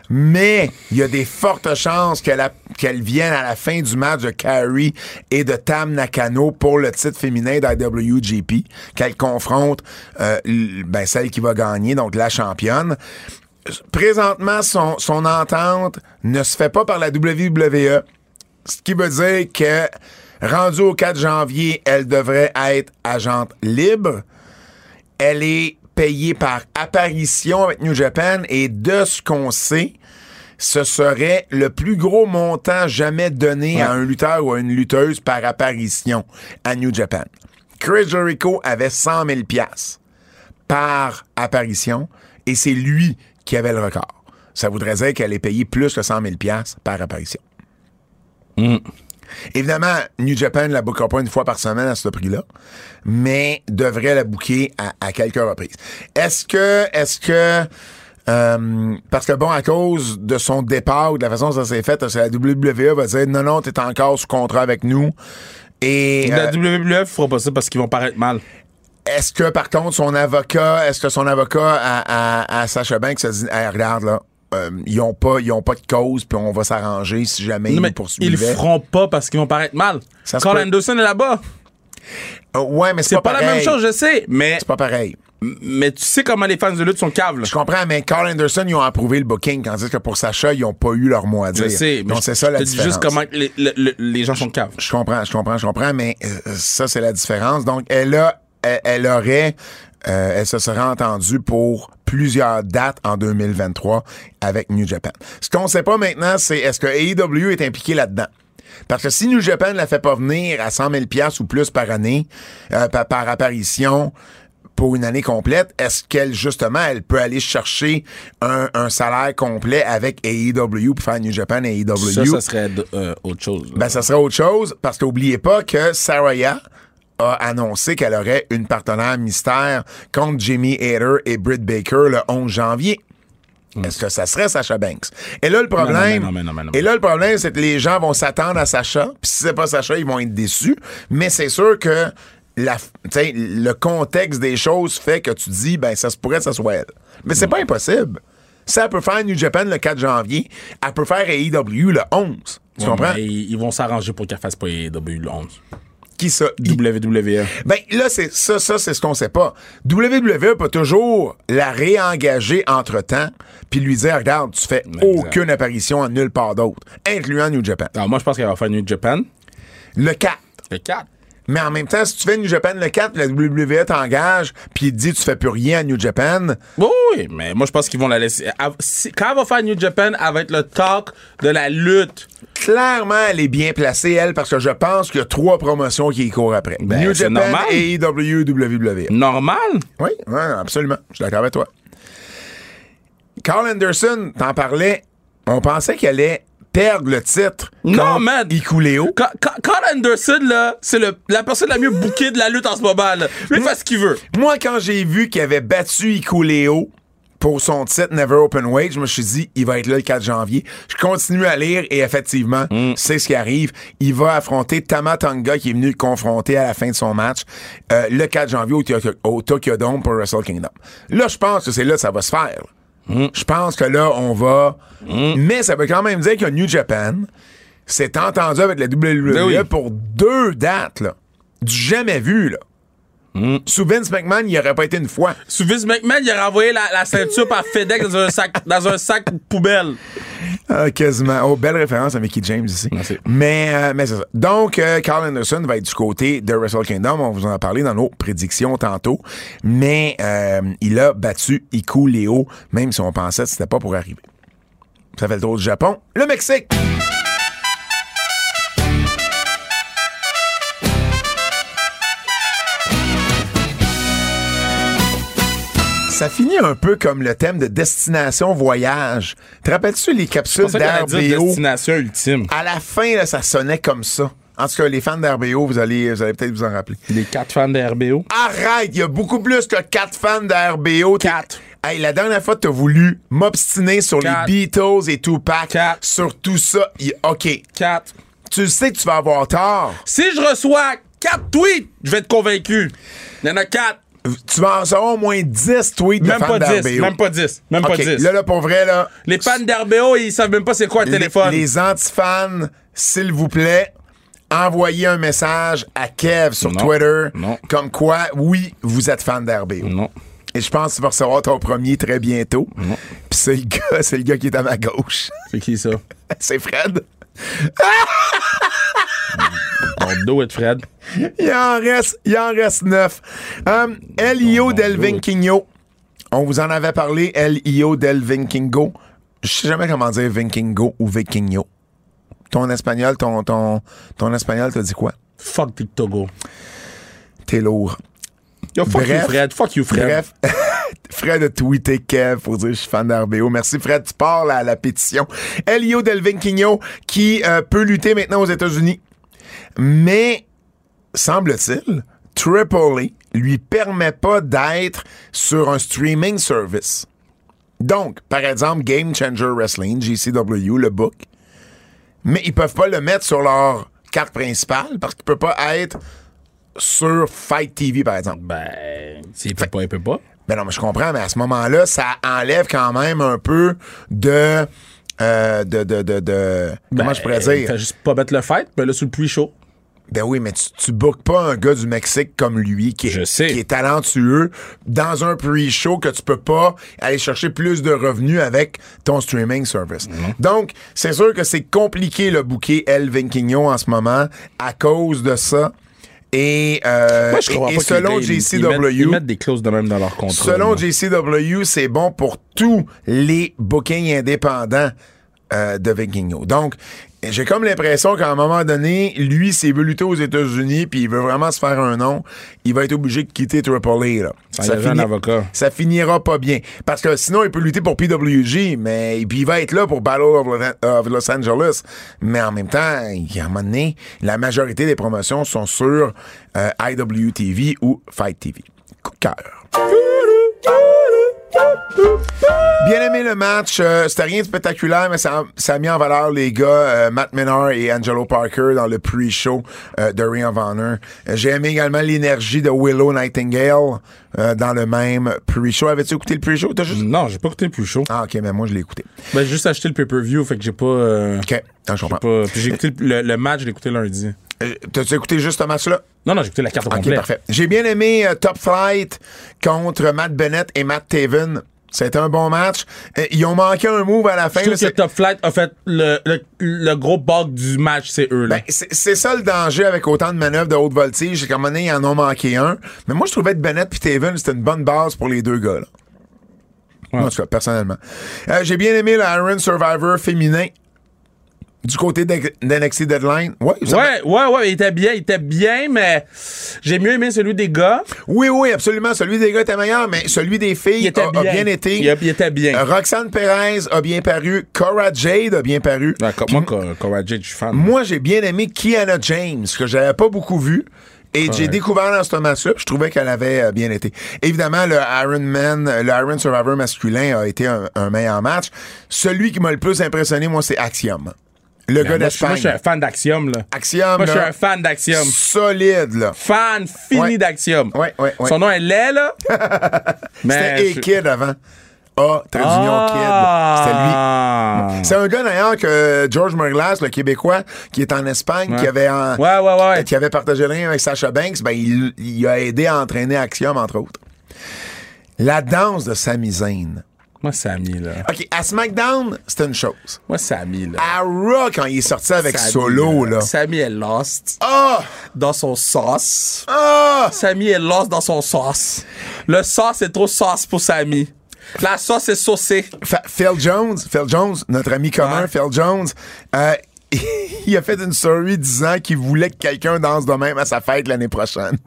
Mais il y a des fortes chances qu'elle qu'elle vienne à la fin du match de Carrie et de Tam Nakano pour le titre féminin d'IWGP, qu'elle confronte euh, ben, celle qui va gagner, donc la championne. Présentement, son, son entente ne se fait pas par la WWE. Ce qui veut dire que, rendu au 4 janvier, elle devrait être agente libre. Elle est payée par apparition avec New Japan et de ce qu'on sait, ce serait le plus gros montant jamais donné à un lutteur ou à une lutteuse par apparition à New Japan. Chris Jericho avait 100 000 piastres par apparition Et c'est lui qui avait le record. Ça voudrait dire qu'elle est payée plus que 100 000 par apparition. Évidemment, New Japan la bookera pas une fois par semaine à ce prix-là, mais devrait la booker à, à quelques reprises. Est-ce que, est-ce que, euh, parce que bon, à cause de son départ ou de la façon dont ça s'est fait, la WWE va dire non, non, t'es encore sous contrat avec nous. Et La euh, WWF fera pas ça parce qu'ils vont paraître mal. est-ce que par contre son avocat, est-ce que son avocat à, à, à Sacha Banks se dit Hey, regarde là, euh, ils ont pas ils ont pas de cause puis on va s'arranger si jamais Non, ils mais poursuivaient. ils le feront pas parce qu'ils vont paraître mal. Ça Carl. Anderson est là-bas. Euh, ouais, mais c'est pas, pas, la même chose, je sais. Mais, C'est pas pareil. mais tu sais comment les fans de lutte sont caves. Je comprends, mais Carl Anderson, ils ont approuvé le booking, tandis que pour Sacha, ils ont pas eu leur mot à dire. Je sais. mais Donc, c'est ça la te dis différence. juste comment les, le- le- les gens sont caves. Je comprends, je comprends, je comprends, mais euh, ça, c'est la différence. Donc, elle a, elle, elle aurait, euh, elle se serait entendue pour plusieurs dates en 2023 avec New Japan. Ce qu'on sait pas maintenant, c'est est-ce que AEW est impliqué là-dedans? Parce que si New Japan la fait pas venir à 100 000 ou plus par année, euh, par, par apparition, pour une année complète, est-ce qu'elle, justement, elle peut aller chercher un, un salaire complet avec AEW pour faire New Japan et AEW? Ça, ça serait euh, autre chose. Ben, ça serait autre chose, parce qu'oubliez pas que Saraya a annoncé qu'elle aurait une partenaire mystère contre Jimmy Hader et Britt Baker le 11 janvier. Est-ce que ça serait Sacha Banks? Et là, le problème, Hmm. et là, le problème, c'est que les gens vont s'attendre à Sacha, puis si c'est pas Sacha, ils vont être déçus. Mais c'est sûr que la, le contexte des choses fait que tu dis, ben, ça se pourrait que ça soit elle. Mais c'est pas impossible. Ça peut faire New Japan le 4 janvier, elle peut faire AEW le 11. Tu Ouais, comprends? ils vont s'arranger pour qu'elle fasse pas AEW le 11. Qui ça? WWE. Ben là, c'est ça, ça, c'est ce qu'on sait pas. WWE peut toujours la réengager entre-temps, puis lui dire, regarde, tu fais aucune apparition à nulle part d'autre, incluant New Japan. Alors, moi, je pense qu'elle va faire New Japan. Le 4. Le 4. Mais en même temps, si tu fais New Japan le 4, la WWE t'engage, puis il te dit tu fais plus rien à New Japan, Oui, mais moi, je pense qu'ils vont la laisser. Si- Quand elle va faire New Japan, elle va être le talk de la lutte. clairement, elle est bien placée, elle, parce que je pense qu'il y a trois promotions qui y courent après. Ben, New Japan, normal. AEW, WWE. Normal? Oui, ouais, absolument. Je suis d'accord avec toi. Carl Anderson, t'en parlais. On pensait qu'elle allait perdre le titre. Non, man. Ikuléo. Ca- Ca- Carl Anderson, là, c'est le- la personne la mieux bookée de la lutte en ce moment, là. Lui, il fait ce qu'il veut. Moi, quand j'ai vu qu'il avait battu Ikuléo pour son titre Never Open Weight, je me suis dit, il va être là le 4 janvier. Je continue à lire et effectivement, Mm. c'est ce qui arrive. Il va affronter Tama Tonga qui est venu le confronter à la fin de son match euh, le 4 janvier au, Tokyo- au Tokyo Dome pour Wrestle Kingdom. Là, je pense que c'est là que ça va se faire. Mm. Je pense que là, on va... Mais ça veut quand même dire que New Japan s'est entendu avec la WWE Ben oui. pour deux dates, là. Du jamais vu, là. Mm. Sous Vince McMahon, il n'y aurait pas été une fois. Sous Vince McMahon, il aurait envoyé la, la ceinture par FedEx dans un sac, dans un sac poubelle. Ah, quasiment. Oh, belle référence à Mickey James ici. Merci. Mais, euh, mais c'est ça. Donc, euh, Carl Anderson va être du côté de Wrestle Kingdom. On vous en a parlé dans nos prédictions tantôt. Mais euh, il a battu Iku Leo, même si on pensait que c'était pas pour arriver. Ça fait le tour du Japon. Le Mexique! Ça finit un peu comme le thème de destination voyage. Te rappelles-tu les capsules d'RBO? destination ultime. À la fin, là, ça sonnait comme ça. En tout cas, les fans d'RBO, vous allez, vous allez peut-être vous en rappeler. Les quatre fans de RBO. Arrête, il y a beaucoup plus que quatre fans d'RBO. Quatre. Hey, la dernière fois, t'as voulu m'obstiner sur Quatre. les Beatles et Tupac. Quatre. Sur tout ça. OK. 4. Tu sais que tu vas avoir tort. Si je reçois 4 tweets, je vais être convaincu. Il y en a 4. Tu vas en recevoir au moins 10 tweets Même de fans pas 10. d'RBO. Même pas 10. Même pas 10. là, là, pour vrai, là. Les fans d'RBO, ils savent même pas c'est quoi un les- téléphone. Les anti-fans, s'il vous plaît, envoyez un message à Kev sur Non. Twitter. Non. Comme quoi, oui, vous êtes fan d'RBO. Non. Et je pense que tu vas recevoir ton premier très bientôt. Puis c'est le gars, c'est le gars qui est à ma gauche. C'est qui ça? c'est Fred. Fred. Il en reste, il en reste neuf. Um, Elio del. Vinquinho. On vous en avait parlé, Elio del Vinquingo. Je sais jamais comment dire Vinquingo ou Vikingo. Ton espagnol, ton, ton, ton espagnol te dit quoi? Fuck TikTogo. T'es lourd. Yo, fuck Bref. you, Fred. Fuck you, Fred. Bref, Fred a tweeté Kev pour dire je suis fan d'RBO. Merci Fred, tu pars à la pétition. Elio Delvin Quigno qui euh, peut lutter maintenant aux États-Unis. Mais, semble-t-il, Tripoli lui permet pas d'être sur un streaming service. Donc, par exemple, Game Changer Wrestling, GCW, le book, mais ils peuvent pas le mettre sur leur carte principale parce qu'il peut pas être sur Fight TV, par exemple. Ben, s'il peut pas, il peut pas. Ben non, mais je comprends, mais à ce moment-là, ça enlève quand même un peu de. euh, de, de, de, de- comment je pourrais Ben, dire? Fait juste pas mettre le fight, mais là, sur le pre-show. Ben oui, mais tu, tu bookes pas un gars du Mexique comme lui qui est, Je sais. qui est talentueux dans un pre-show que tu peux pas aller chercher plus de revenus avec ton streaming service. Donc, c'est sûr que c'est compliqué le bouquet El Vinquinho en ce moment à cause de ça. Et, euh, Moi, je et- et pas selon ils- ils JCW, mettent- Ils mettent des clauses de même dans leur contrat. Selon. JCW, c'est bon pour tous les bookings indépendants euh, de Vikingo. Donc, j'ai comme l'impression qu'à un moment donné, lui, s'il veut lutter aux États-Unis puis il veut vraiment se faire un nom, il va être obligé de quitter Triple A. Là. Ça un avocat. ça finira pas bien. Parce que sinon, il peut lutter pour PWG, mais puis il va être là pour Battle of, Lo- of Los Angeles. Mais en même temps, il y a un moment donné, la majorité des promotions sont sur euh, IWTV ou Fight TV. Coup de cœur. Bien aimé le match. Euh, C'était rien de spectaculaire, mais ça, a- ça a mis en valeur les gars euh, Matt Menard et Angelo Parker dans le pre-show euh, de Ring of Honor. J'ai aimé également l'énergie de Willow Nightingale dans le même pre-show. Avais-tu écouté le pre-show? T'as juste... Non, j'ai pas écouté le pre-show. Ah, ok, mais moi, je l'ai écouté. Ben, j'ai juste acheté le pay-per-view, fait que j'ai pas. Ok, je comprends. pas. Puis j'ai écouté le, le match, je l'ai écouté lundi. Euh, T'as-tu écouté juste ce match-là? Non, non, j'ai écouté la carte au Ok, complet. parfait. J'ai bien aimé euh, Top Flight contre Matt Bennett et Matt Taven. C'était un bon match. Euh, ils ont manqué un move à la fin. Je là, trouve que Top Flight a fait le, le, le gros bug du match, c'est eux, là. Ben, c'est c'est ça le danger avec autant de manœuvres de haute voltige, c'est qu'à un moment donné, ils en ont manqué un. Mais moi, je trouvais que Bennett puis Taven, c'était une bonne base pour les deux gars. Là. Ouais. En tout cas, personnellement. Euh, J'ai bien aimé le Iron Survivor féminin du côté d'NXT Deadline? Ouais, ouais, ouais, ouais, il était bien, il était bien, mais j'ai mieux aimé celui des gars. oui, oui, absolument. Celui des gars était meilleur, mais celui des filles Il était a, a bien. bien été. Il, a- il était bien. Euh, Roxane Perez a bien paru. Cora Jade a bien paru. D'accord, moi, Cor- Cora Jade, je suis fan. Moi, j'ai bien aimé Kiana James, que j'avais pas beaucoup vu. Et j'ai découvert dans ce match-là, je trouvais qu'elle avait euh, bien été. Évidemment, le Iron Man, le Iron Survivor masculin a été un, un meilleur match. Celui qui m'a le plus impressionné, moi, c'est Axiom. Le gars moi, je suis- moi, je suis un d'Espagne. fan d'Axiom, là. Axiom, Moi, je suis un fan d'Axiom. solide, là. Fan fini Ouais. d'Axiom. Ouais, ouais, ouais. Son nom est laid, là. mais. C'était A-Kid avant. A, d'union Ah. Kid. C'était lui. C'est un gars d'ailleurs que George Murglass, le Québécois, qui est en Espagne, qui avait en- Ouais, ouais, ouais. qui avait partagé le lien avec Sacha Banks, ben il, il a aidé à entraîner Axiom, entre autres. La danse de Sami Zayn. Moi, Samy, là. OK, à SmackDown, c'était une chose. Moi, Samy, là. À Raw, quand il est sorti avec Solo, là. Samy est lost Ah! dans son sauce. Ah! Samy est lost dans son sauce. Le sauce est trop sauce pour Samy. La sauce est saucée. Phil Jones, Phil Jones, notre ami commun, Ouais. Phil Jones, euh, il a fait une story disant qu'il voulait que quelqu'un danse de même à sa fête l'année prochaine.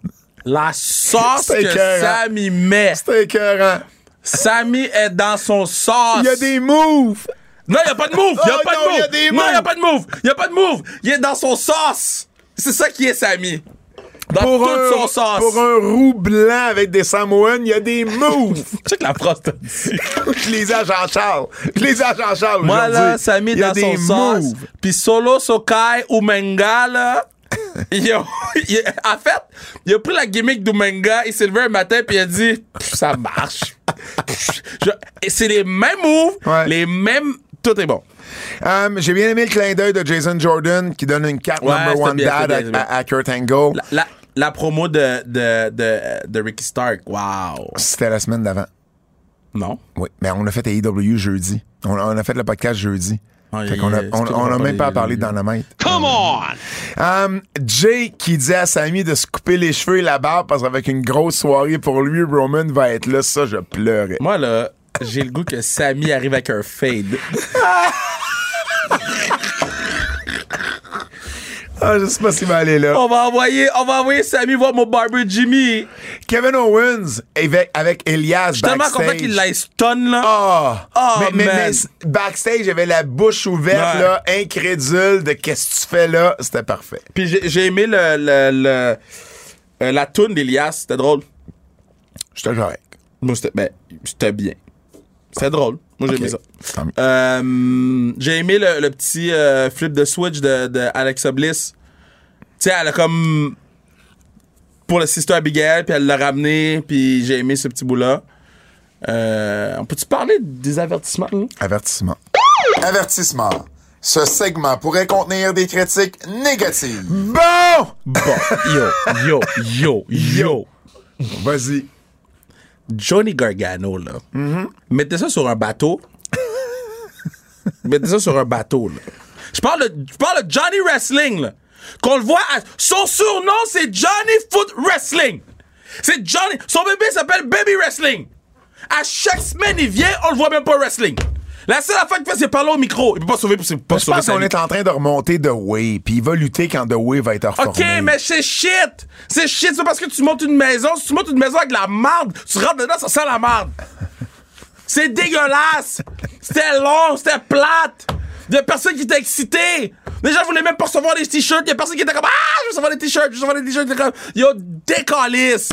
La sauce que. Samy met. C'était écœurant. Sammy est dans son sauce. Il y a des moves! Non, il y a pas de move. Il y a Oh pas non, de move. il y a des Non, il y a pas de move. Il y a pas de move. Il est dans son sauce. C'est ça qui est Sammy. Dans Pour toute un, son sauce. pour un roux blanc avec des Samoans, il y a des moves! Check la phrase. Je les ai à Jean-Charles. Je les ai à Jean-Charles Moi, là, aujourd'hui. Sammy Il y a dans son sauce. Puis Solo Sokai Umenga, là. il a- il a- en fait, il a pris la gimmick d'Umenga, il s'est levé un matin puis il a dit ça marche. C'est les mêmes moves, Ouais. les mêmes. Tout est bon. Um, J'ai bien aimé le clin d'œil de Jason Jordan qui donne une carte Ouais, number one bien, dad bien, à, à- Kurt Angle. La, la, la promo de, de, de, de Ricky Stark, wow. C'était la semaine d'avant. Non. Oui, mais on a fait AEW jeudi. On, on a fait le podcast jeudi. Ah, Fait qu'on a, on, on a même pas parlé. Come on! Um, Jay qui dit à Sammy de se couper les cheveux et la barbe parce qu'avec une grosse soirée pour lui, Roman va être là. Ça, je pleurais. Moi, là, j'ai le goût que Sammy arrive avec un fade. Ah, je sais pas s'il va aller là. On va envoyer, on va envoyer Sammy voir mon barber Jimmy. Kevin Owens avec, avec Elias Je suis tellement backstage. content qu'il l'ait stun, là. Ah! Oh, mais, mais- man. mais s- backstage, il avait la bouche ouverte, là, incrédule de qu'est-ce que tu fais là. C'était parfait. Puis j'ai aimé le, le, le- euh, la toune d'Elias. C'était drôle. J'étais correct. Moi, c'était ben, c'était bien. C'était drôle. Moi, j'ai aimé ça. Euh, j'ai aimé le, le petit euh, flip de switch de, de Alexa Bliss. Tu sais, elle a comme. Pour le sister Abigail, puis elle l'a ramené, puis j'ai aimé ce petit bout-là. Euh, on peut-tu parler des avertissements? là? Avertissement. Avertissement. Ce segment pourrait contenir des critiques négatives. Bon! Bon, yo, yo, yo, yo. Vas-y. Johnny Gargano, là. Mettez ça sur un bateau. Mettez ça sur un bateau, là. Je parle de, Johnny Wrestling, là. Qu'on le voit. son surnom, c'est Johnny Foot Wrestling. C'est Johnny. Son bébé s'appelle Baby Wrestling. À chaque semaine, il vient, on le voit même pas wrestling. La seule affaire qu'il fait, c'est parler au micro. Il peut pas sauver, c'est pas Je sauver pense sa qu'on est en train de remonter The Way, puis il va lutter quand The Way va être reformé. OK, mais c'est shit! C'est shit, c'est parce que tu montes une maison. Si tu montes une maison avec de la marde, tu rentres dedans, ça sent la marde. C'est dégueulasse! C'était long, c'était plate! Il y a personne qui était excité! Les gens voulaient même pas recevoir des t-shirts. Il y a personne qui était comme Ah, je veux recevoir des t-shirts, je veux recevoir des t-shirts. Yo, décalisse!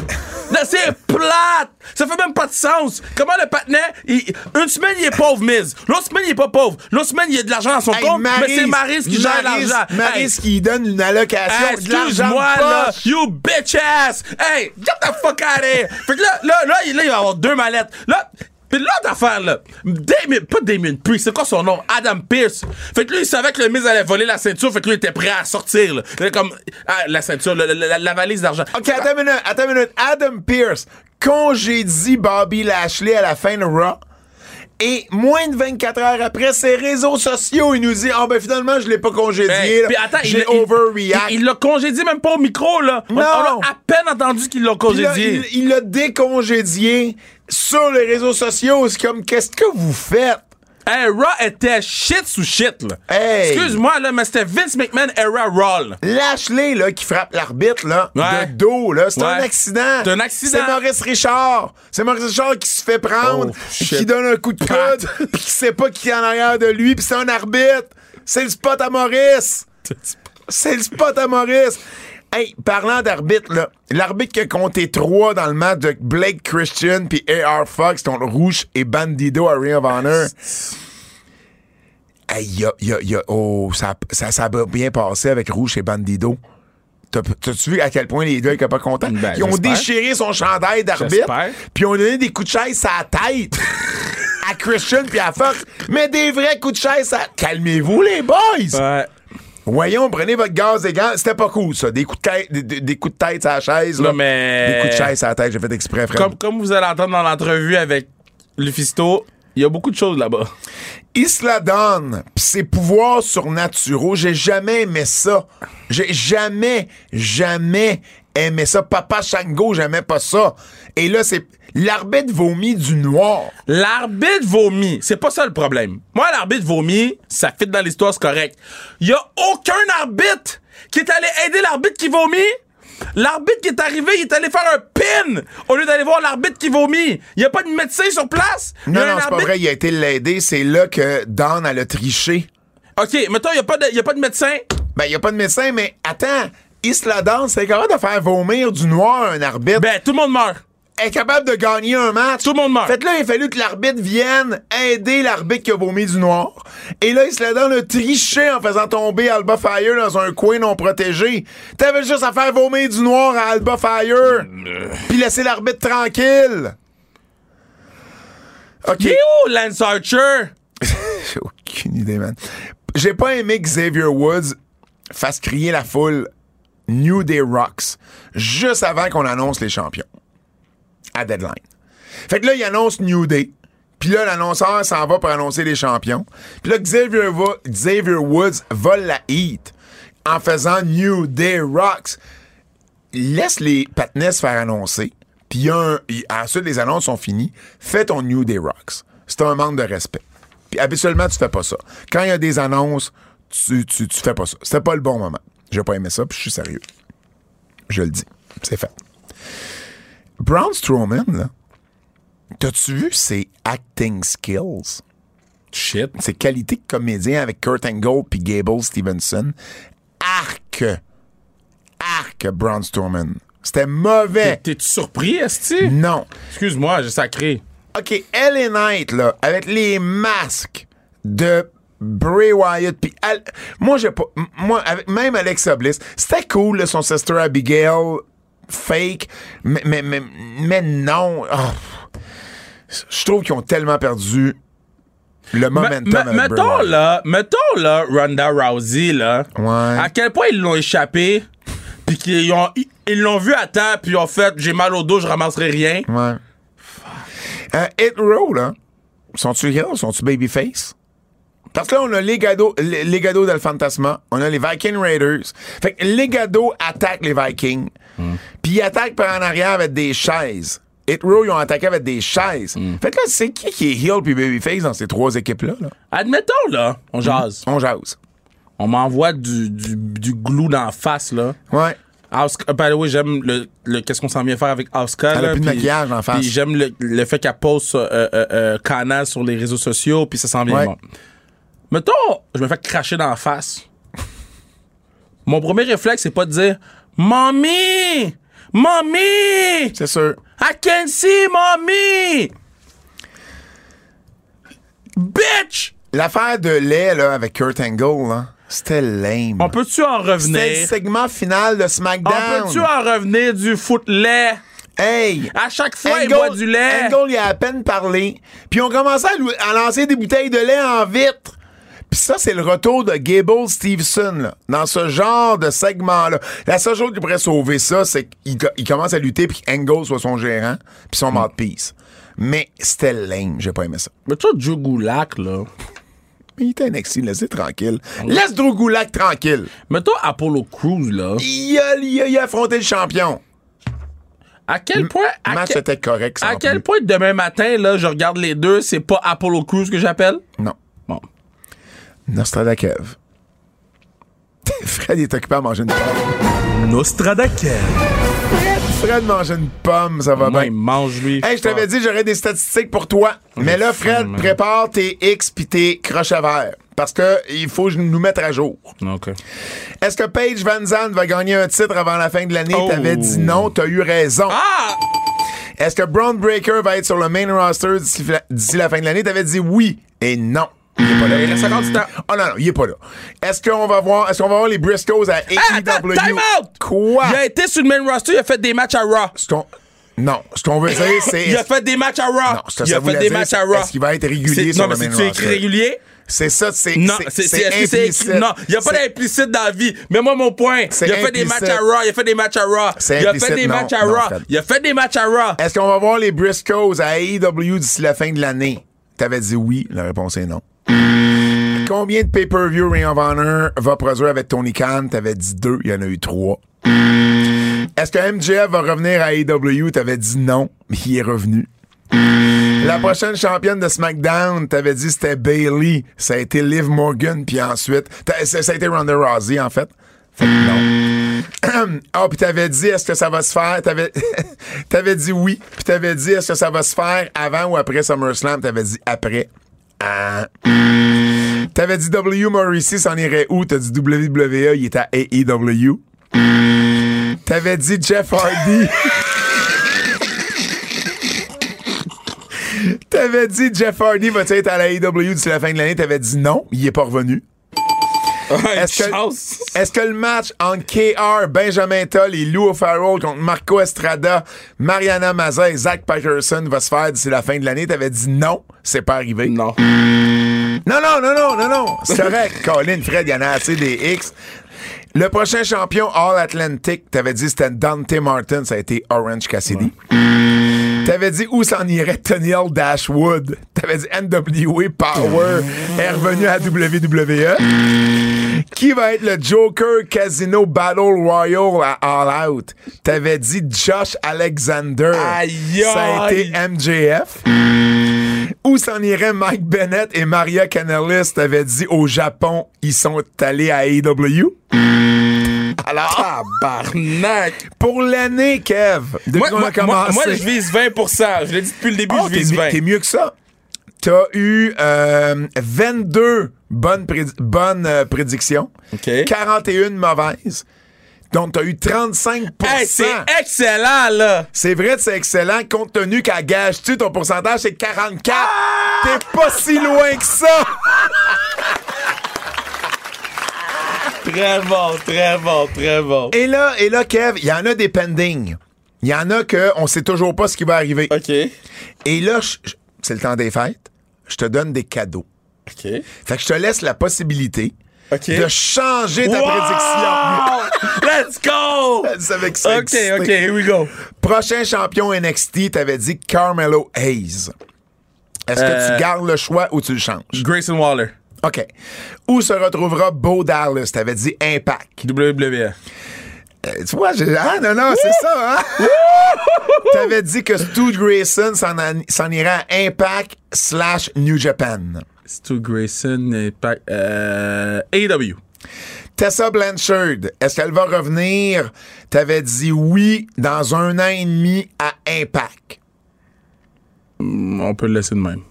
C'est plate! Ça fait même pas de sens! Comment le patinet, il- une semaine, il est pauvre, Miz. L'autre semaine, il est pas pauvre. L'autre semaine, il y a de l'argent dans son Hey, compte, mais c'est Maris qui gère l'argent. Hey, qui donne une allocation Hey, Excuse-moi, là, you bitch ass! Hey, get the fuck out of here! Fait que là, là, là, il va avoir deux mallettes. Là, pis l'autre affaire, là, Damien, pas Damien Priest, c'est quoi son nom? Adam Pierce. Fait que lui, il savait que le Miz allait voler la ceinture, fait que lui, il était prêt à sortir, là. Comme, ah, la ceinture, la, la- la valise d'argent. OK, attends une minute, attends une minute. Adam Pierce congédie Bobby Lashley à la fin de Raw. Et moins de 24 heures après, ses réseaux sociaux, il nous dit Ah ben finalement, je l'ai pas congédié. Puis il- J'ai overreact. Il l'a congédié même pas au micro, là. On- Non. On, a à peine entendu qu'il l'a Puis là, congédié. il l'a décongédié sur les réseaux sociaux. C'est comme Qu'est-ce que vous faites? Hey, Raw était shit sous shit, là. Hey. Excuse-moi, là, mais c'était Vince McMahon era Raw, là. Lashley, là, qui frappe l'arbitre, là, Ouais. de dos, là, c'est un accident. C'est un accident. C'est Maurice Richard. C'est Maurice Richard qui se fait prendre, Oh, qui donne un coup de coude, puis qui sait pas qui est en arrière de lui, puis c'est un arbitre. C'est le spot à Maurice. C'est le spot à Maurice. Hey, parlant d'arbitre, là, l'arbitre qui a compté 3 dans le match de Blake Christian puis AR Fox contre Rouge et Bandido à Ring of Honor. Hey, y a, y a, y a- oh, ça, ça, ça a bien passé avec Rouge et Bandido. T'as- T'as-tu vu à quel point les deux étaient pas contents? Ben, Ils ont déchiré son chandail d'arbitre, puis ils ont donné des coups de chaise à la tête à Christian puis à Fox. Mais des vrais coups de chaise à... Calmez-vous, les boys! Ouais. Voyons, prenez votre gaz et gants. C'était pas cool, ça. Des coups de tête, des, des- des coups de tête à la chaise. là. Non, mais- Des coups de chaise à la tête, j'ai fait exprès, frère. Comme, comme vous allez entendre dans l'entrevue avec Lufisto, il y a beaucoup de choses là-bas. Isla Dawn, pis ses pouvoirs surnaturaux, j'ai jamais aimé ça. J'ai jamais, jamais aimé ça. Papa Shango, j'aimais pas ça. Et là, c'est l'arbitre vomit du noir. L'arbitre vomit. C'est pas ça le problème. Moi, l'arbitre vomit, ça fit dans l'histoire, c'est correct. Il y a aucun arbitre qui est allé aider l'arbitre qui vomit. L'arbitre qui est arrivé, il est allé faire un pin au lieu d'aller voir l'arbitre qui vomit. Il y a pas de médecin sur place. Non, non, c'est pas vrai, il a été l'aider. C'est là que elle a triché. OK, mettons, il y a pas de, y a pas de médecin. Ben, il y a pas de médecin, mais attends. Isla Dawn, c'est capable de faire vomir du noir un arbitre. Ben, tout le monde meurt. Est capable de gagner un match. Tout le monde meurt. Fait que là, il a fallu que l'arbitre vienne aider l'arbitre qui a vomi du noir. Et là, il se l'a dans le triché en faisant tomber Alba Fire dans un coin non protégé. T'avais juste à faire vomir du noir à Alba Fire. Puis laisser l'arbitre tranquille. OK. Il est où, Lance Archer? J'ai aucune idée, man. J'ai pas aimé que Xavier Woods fasse crier la foule New Day Rocks juste avant qu'on annonce les champions à deadline. Fait que là, il annonce New Day. Puis là, l'annonceur s'en va pour annoncer les champions. Puis là, Xavier, va- Xavier Woods vole la heat en faisant New Day Rocks. Laisse les patnets faire annoncer. Puis ensuite, les annonces sont finies. Fais ton New Day Rocks. C'est un manque de respect. Puis habituellement, tu fais pas ça. Quand il y a des annonces, tu, tu, tu fais pas ça. C'était pas le bon moment. J'ai pas aimé ça, puis je suis sérieux. Je le dis. C'est fait. Braun Strowman, là, t'as-tu vu ses acting skills? Shit. Ses qualités de comédien avec Kurt Angle puis Gable Stevenson? Arc! Arc, Braun Strowman. C'était mauvais. T'es-tu surpris, Esti? Non. Excuse-moi, j'ai sacré. OK, LA Knight, là, avec les masques de Bray Wyatt, puis moi, j'ai pas. Moi, avec, même Alexa Bliss, c'était cool, là, son sister Abigail, fake, mais, mais, mais, mais non. Ah. Je trouve qu'ils ont tellement perdu le momentum. Mettons là, mettons là, Ronda Rousey là. Ouais. À quel point ils l'ont échappé, puis qu'ils ont, ils- l'ont vu à temps, puis ont fait, j'ai mal au dos, je ramasserai rien. Ouais. Euh, Hit Row, là, sont-tu heel, sont-tu babyface? Parce que là, on a Legado, le- Legado del Fantasma, on a les Viking Raiders. Fait que Legado attaque les Vikings, puis ils attaquent par en arrière avec des chaises. Hit Row, ils ont attaqué avec des chaises. Fait que là, c'est qui qui est heel puis babyface dans ces trois équipes-là? Là? Admettons là, on jase. On jase. On m'envoie du, du, du glue dans la face là. Ouais. Asuka, by the way, j'aime le, le- qu'est-ce qu'on s'en vient faire avec Asuka. Elle a plus de maquillage en face. Puis j'aime le, le fait qu'elle poste euh, euh, euh, canal sur les réseaux sociaux, puis ça s'en vient Ouais. bon. Mettons, je me fais cracher dans la face. Mon premier réflexe, c'est pas de dire Mommy! Mommy! C'est sûr. I can see mommy! Bitch! L'affaire de lait, là, avec Kurt Angle, là, c'était lame. On peut-tu en C'était le revenir? segment final de On SmackDown. peut-tu en revenir du foot lait? Hey! À chaque fois, il Angle- boit du lait. Angle, il a à peine parlé. Puis on commençait à, à lancer des bouteilles de lait en vitre. Puis ça, c'est le retour de Gable Stevenson, là, dans ce genre de segment-là. La seule chose qui pourrait sauver ça, c'est qu'il co- il commence à lutter puis qu'Angle soit son gérant puis son mouthpiece. Mais c'était lame, j'ai pas aimé ça. Mais tu vois, Joe Gulak, là. Mais il était NXT, laissez tranquille. Laisse Drew Gulak tranquille. Mettons Apollo Crews, là. Il a, il a- il a affronté le champion. À quel point. Le À, match quel, était correct. à quel plus. point demain matin, là, je regarde les deux, c'est pas Apollo Crews que j'appelle? Non. Nostradakev. Fred est occupé à manger une pomme. Nostradakev. Fred mange une pomme, ça va Moi, bien. il mange, lui. Hey, je t'avais dit j'aurais des statistiques pour toi. Mais là, Fred, man. prépare tes X pis tes croches à verre. Parce que il faut nous mettre à jour. OK. Est-ce que Paige Van Zandt va gagner un titre avant la fin de l'année? Oh. T'avais dit non, t'as eu raison. Ah! Est-ce que Braun Breaker va être sur le main roster d'ici la- d'ici la fin de l'année? T'avais dit oui et non. Il est pas là. Il reste encore du temps. Oh non, non, il est pas là. Est-ce qu'on va voir, est-ce qu'on va voir les Briscoes à AEW? Attends, time out! Quoi? Il a été sur le main roster, il a fait des matchs à Raw. Ce qu'on- Non, ce qu'on veut dire, c'est. Il a fait des matchs à Raw. Non, ce que il ça a voulait fait des dire, matchs à Raw. est-ce qu'il va être régulier C'est- sur non, le mais main c'est roster? régulier? C'est ça, c'est. Non, c'est- c'est c'est c'est- est-ce que c'est implicite. Non, il n'y a pas C'est- d'implicite dans la vie. Mais moi, mon point, C'est il a fait des implicite. matchs à Raw, il a fait des matchs à Raw. C'est Il a implicite, fait des non, matchs à non, Raw. Fred. Il a fait des matchs à Raw. Est-ce qu'on va voir les Briscoes à AEW d'ici la fin de l'année? T'avais dit oui, la réponse est non. Combien de pay-per-view Ring of Honor va produire avec Tony Khan? T'avais dit deux, il y en a eu trois. Est-ce que MJF va revenir à AEW? T'avais dit non, mais il est revenu. La prochaine championne de SmackDown, t'avais dit c'était Bailey. Ça a été Liv Morgan, puis ensuite. Ça, ça a été Ronda Rousey, en fait. Fait que non. Ah, puis t'avais dit, est-ce que ça va se faire? T'avais, t'avais dit oui. Puis t'avais dit, est-ce que ça va se faire avant ou après SummerSlam? T'avais dit après. Ah. T'avais dit W. Morrissey s'en irait où? T'as dit WWE, il est à AEW. T'avais dit Jeff Hardy. T'avais dit Jeff Hardy va être à la AEW d'ici la fin de l'année? T'avais dit non, il est pas revenu. Est-ce que, le match entre KR, Benjamin Toll et Lou O'Farrell contre Marco Estrada, Mariana Maza et Zach Patterson va se faire d'ici la fin de l'année? T'avais dit non, c'est pas arrivé. Non. Non, non, non, non, non, non. C'est correct. Colin, Fred, il y en a assez des X. Le prochain champion All Atlantic, t'avais dit c'était Dante Martin, ça a été Orange Cassidy. T'avais dit où s'en irait Toniel Dashwood. T'avais dit NWA Power est revenu à WWE. Qui va être le Joker Casino Battle Royale à All Out? T'avais dit Josh Alexander. Aïe, Ça a été MJF. Où s'en irait Mike Bennett et Maria Kanellis? T'avais dit au Japon, ils sont allés à AEW. Alors, Tabarnak! pour l'année, Kev, depuis Moi, moi, moi, moi, je vise 20% Je l'ai dit depuis le début, Oh, je vise mi- 20. t'es mieux que ça. T'as eu euh, 22 bonnes, prédi- bonnes euh, prédictions, OK. 41 mauvaises. Donc, t'as eu 35 Hey, c'est excellent, là! C'est vrai que c'est excellent, compte tenu qu'à gage-tu, ton pourcentage, c'est 44. Ah! T'es pas si loin que ça. Très bon, très bon, très bon. Et là, et là, Kev, il y en a des pending. Il y en a que on sait toujours pas ce qui va arriver. OK. Et là, c'est le temps des fêtes. Je te donne des cadeaux. OK. Fait que je te laisse la possibilité de changer ta Wow! prédiction. Let's go! C'est avec ça. OK, OK, here we go. Prochain champion NXT, t'avais dit Carmelo Hayes. Est-ce que Euh, tu gardes le choix ou tu le changes? Grayson Waller. OK. Où se retrouvera Bo Dallas? T'avais dit Impact. WWE. Euh, tu vois, j'ai... Ah, non, non, c'est ça, hein? T'avais dit que Stu Grayson s'en, a- s'en irait à Impact slash New Japan. Stu Grayson, Impact, euh, AEW. Tessa Blanchard, est-ce qu'elle va revenir? T'avais dit oui dans un an et demi à Impact. Mm, On peut le laisser de même.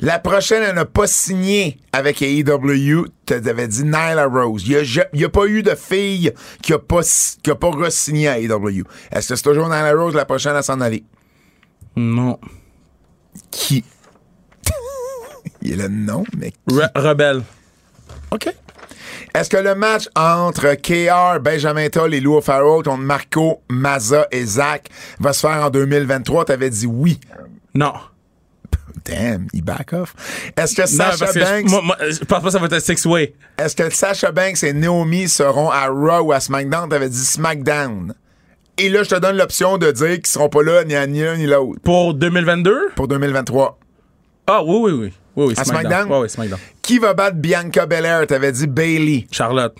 La prochaine, elle n'a pas signé avec AEW. T'avais dit Nyla Rose. Il n'y a, pas eu de fille qui n'a pas, qui a pas re-signé à AEW. Est-ce que c'est toujours Nyla Rose la prochaine à s'en aller? Non. Qui? Il est le nom, mais qui? Re- Rebelle. OK. Est-ce que le match entre KR, Benjamin Toll et Lou Farrell contre Marco, Maza et Zach va se faire en 2023? T'avais dit oui. Non. Damn, il back off. Est-ce que Sasha Banks, je, pense pas que ça va être un six-way. est-ce que Sasha Banks et Naomi seront à Raw ou à SmackDown? T'avais dit SmackDown. Et là, je te donne l'option de dire qu'ils seront pas là ni à ni l'un ni l'autre Pour 2022? pour 2023. Ah, oui, oui, oui. Oui, oui, À SmackDown. Oui, oui, SmackDown. Qui va battre Bianca Belair? T'avais dit Bailey. Charlotte.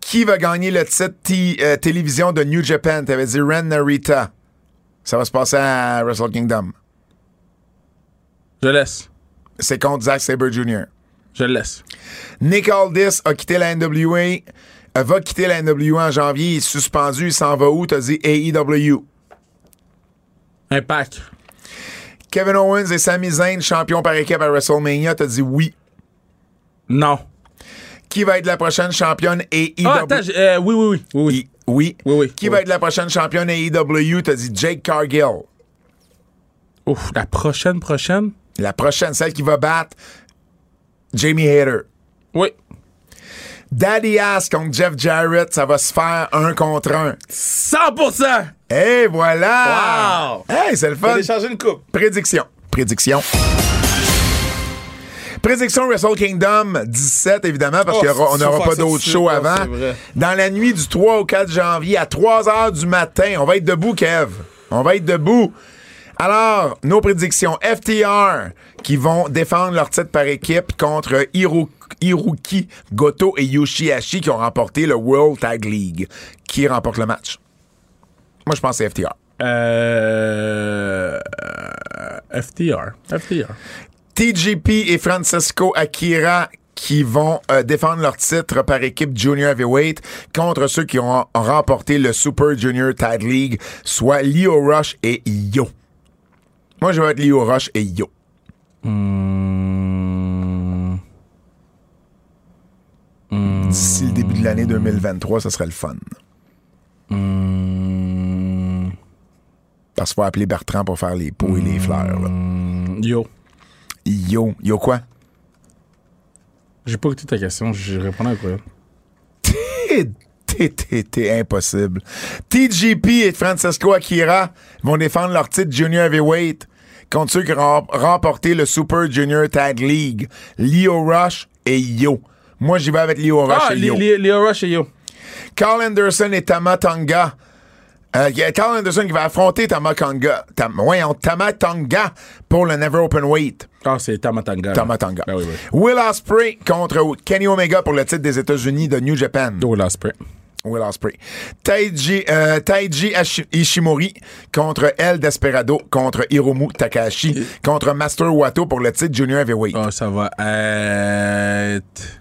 Qui va gagner le titre euh, télévision de New Japan? T'avais dit Ren Narita. Ça va se passer à Wrestle Kingdom. Je laisse. C'est contre Zack Sabre Jr. Je le laisse. Nick Aldis a quitté la NWA. euh, va quitter la NWA en janvier. Il est suspendu. Il s'en va où? T'as dit AEW. Impact. Kevin Owens et Sami Zayn, champions par équipe à WrestleMania. T'as dit oui. Non. Qui va être la prochaine championne AEW? Ah, attends, euh, oui, oui, oui. Oui, oui. Oui. Oui, oui. Qui va être la prochaine championne AEW? T'as dit Jake Cargill. Ouf, la prochaine, prochaine? La prochaine, celle qui va battre Jamie Hayter. Oui. Daddy Ass contre Jeff Jarrett, ça va se faire un contre un. 100%! Et voilà! Wow! Hey, c'est le fun. Télécharger une coupe. Prédiction. Prédiction. Prédiction Wrestle Kingdom 17, évidemment, parce Oh, qu'on n'aura pas d'autres shows avant. Dans la nuit du 3 au 4 janvier, à 3 heures du matin, on va être debout, Kev. On va être debout. Alors, nos prédictions. FTR, qui vont défendre leur titre par équipe contre Hiro- Hiroki Goto et Yoshihashi, qui ont remporté le World Tag League. Qui remporte le match? Moi, je pense que c'est FTR. Euh, FTR. FTR. TGP et Francisco Akira qui vont euh, défendre leur titre par équipe Junior Heavyweight contre ceux qui ont remporté le Super Junior Tag League, soit Leo Rush et Yo. Moi, je vais être Leo Rush et Yo. D'ici le début de l'année 2023, ça serait le fun. Parce qu'il faut appeler Bertrand pour faire les pots et les fleurs. là. Yo. Yo. Yo quoi? J'ai pas écouté ta question, je répondais à quoi? T'es- impossible. TGP et Francisco Akira vont défendre leur titre Junior Heavyweight contre ceux qui ont remporté le Super Junior Tag League. Leo Rush et Yo. Moi, j'y vais avec Leo Rush Ah, et Yo. Leo Leo Rush et Yo. Carl Anderson et Tama Tonga. Euh, il y a Carl Anderson qui va affronter Tama Tonga. Tam, voyons, Tama Tonga pour le Never Open Weight. Ah, c'est Tamatanga. Tama Tonga. Ah oui, oui. Will Ospreay contre Kenny Omega pour le titre des États-Unis de New Japan. Là, spray. Will Ospreay. Taiji, euh, Taiji Ishimori contre El Desperado contre Hiromu Takahashi contre Master Wato pour le titre Junior Heavyweight. Ah, ça va être.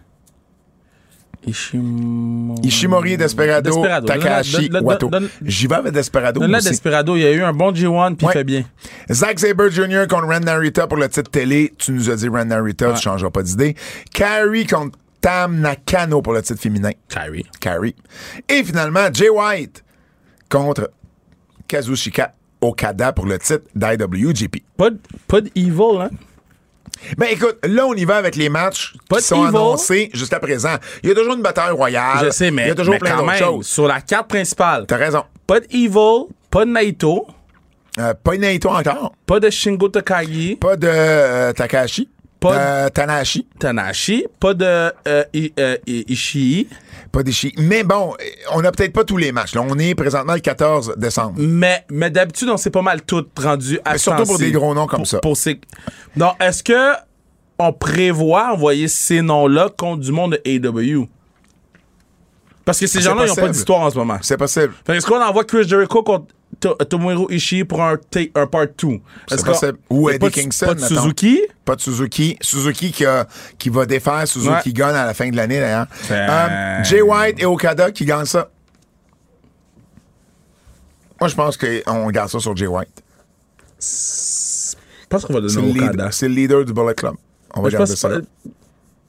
Ishimori. Ishimori, Desperado, Desperado. Takahashi, Donne- donne- Wato. donne- J'y vais avec Desperado aussi. Desperado, il y a eu un bon G1 puis Ouais. il fait bien. Zack Sabre Jr. contre Ren Narita pour le titre télé. Tu nous as dit Ren Narita, tu changeras pas d'idée. Carrie contre Tam Nakano pour le titre féminin. Kyrie. Carrie. Et finalement, Jay White contre Kazushika Okada pour le titre d'IWGP. Pas de, pas de evil, hein? Ben écoute, là on y va avec les matchs Pas qui sont evil. annoncés jusqu'à présent. Il y a toujours une bataille royale. Je sais, mais, il y a toujours plein d'autres choses. sur la carte principale, T'as raison. pas de evil, pas de Naito, Euh, pas de Naito encore. pas de Shingo Takagi, Pas de euh, Takahashi. Pas de- Euh, Tanahashi. Tanahashi, pas de euh, I- euh, I- Ishii, Pas d'Ishi. Mais bon, euh, on n'a peut-être pas tous les matchs. Là, on est présentement le 14 décembre. mais, mais d'habitude, on s'est pas mal tout rendu à Mais surtout pour des gros noms comme Pour- ça. pour ces- Non, est-ce que on prévoit envoyer ces noms-là contre du monde de AW? Parce que ces gens-là, ils n'ont pas d'histoire en ce moment. C'est possible. Est-ce qu'on envoie Chris Jericho contre Tomohiro Ishii pour un, un part 2? C'est possible. Ou Eddie Kingston, Pas de. Suzuki? Pas de Suzuki. Suzuki qui, a- qui va défaire Suzuki Ouais. Gun à la fin de l'année, d'ailleurs. Euh, Jay White et Okada qui gagnent ça. Moi, je pense qu'on garde ça sur Jay White. Je pense qu'on va C'est donner Okada. c'est le leader du Bullet Club. On va garder ça.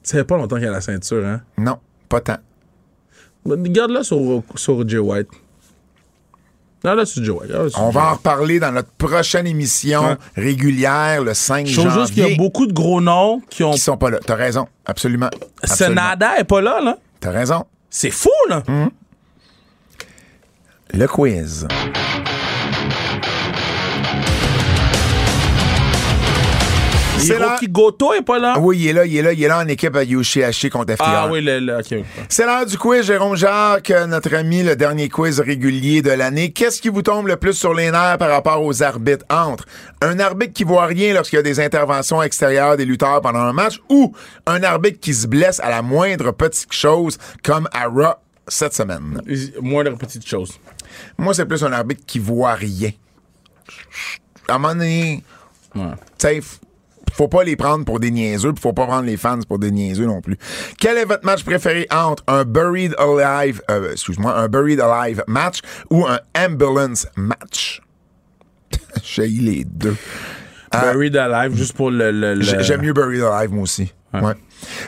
fait pas longtemps qu'il a la ceinture, hein? Non, pas tant. Garde-la sur, sur Jay White. Non, là, sur On va en reparler dans notre prochaine émission régulière le 5 Je trouve juste qu'il y a janvier. beaucoup de gros noms qui ont. qui sont pas là. T'as raison. Absolument. Absolument. Senada est pas là, là. T'as raison. C'est fou, là. Le quiz. C'est là. Goto est pas là? Oui, il est là, il est là, il est là en équipe à Yoshihashi contre FTR. Ah oui, le, le- ok, ok. C'est l'heure du quiz, Jérôme Jacques, notre ami, le dernier quiz régulier de l'année. Qu'est-ce qui vous tombe le plus sur les nerfs par rapport aux arbitres? Entre un arbitre qui voit rien lorsqu'il y a des interventions extérieures des lutteurs pendant un match ou un arbitre qui se blesse à la moindre petite chose comme à Raw cette semaine? Moins de petites choses. Moi, c'est plus un arbitre qui voit rien. À un moment donné, Ouais. Faut pas les prendre pour des niaiseux, puis faut pas prendre les fans pour des niaiseux non plus. Quel est votre match préféré entre un Buried Alive, euh, excuse-moi, un Buried Alive match ou un Ambulance match? J'ai les deux. Buried Alive, juste pour le. le- le- J'ai- J'aime mieux Buried Alive, moi aussi. Ouais.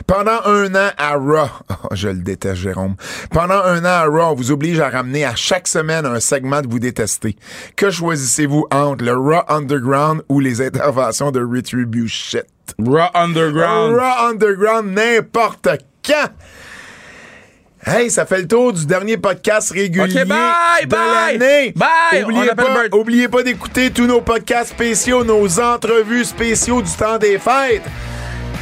Pendant un an à Raw, oh, je le déteste, Jérôme. Pendant un an à Raw, on vous oblige à ramener à chaque semaine un segment de vous détester. Que choisissez-vous entre le Raw Underground ou les interventions de Retribution? Raw Underground. Raw Underground n'importe quand. Hey, ça fait le tour du dernier podcast régulier Ok, bye, de l'année. bye, Oubliez on pas, oubliez pas d'écouter tous nos podcasts spéciaux, nos entrevues spéciaux du temps des fêtes.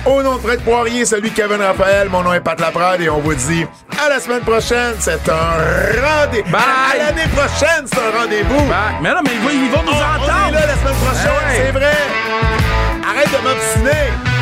Au nom de Fred Poirier, celui de Kevin Raphaël, mon nom est Pat Laprade et on vous dit à la semaine prochaine. C'est un rendez-vous. Bye. À l'année prochaine, c'est un rendez-vous. Bah, mais non, mais ils vont, ils vont nous On, on est entendre. là la semaine prochaine, c'est vrai. Arrête de m'obstiner.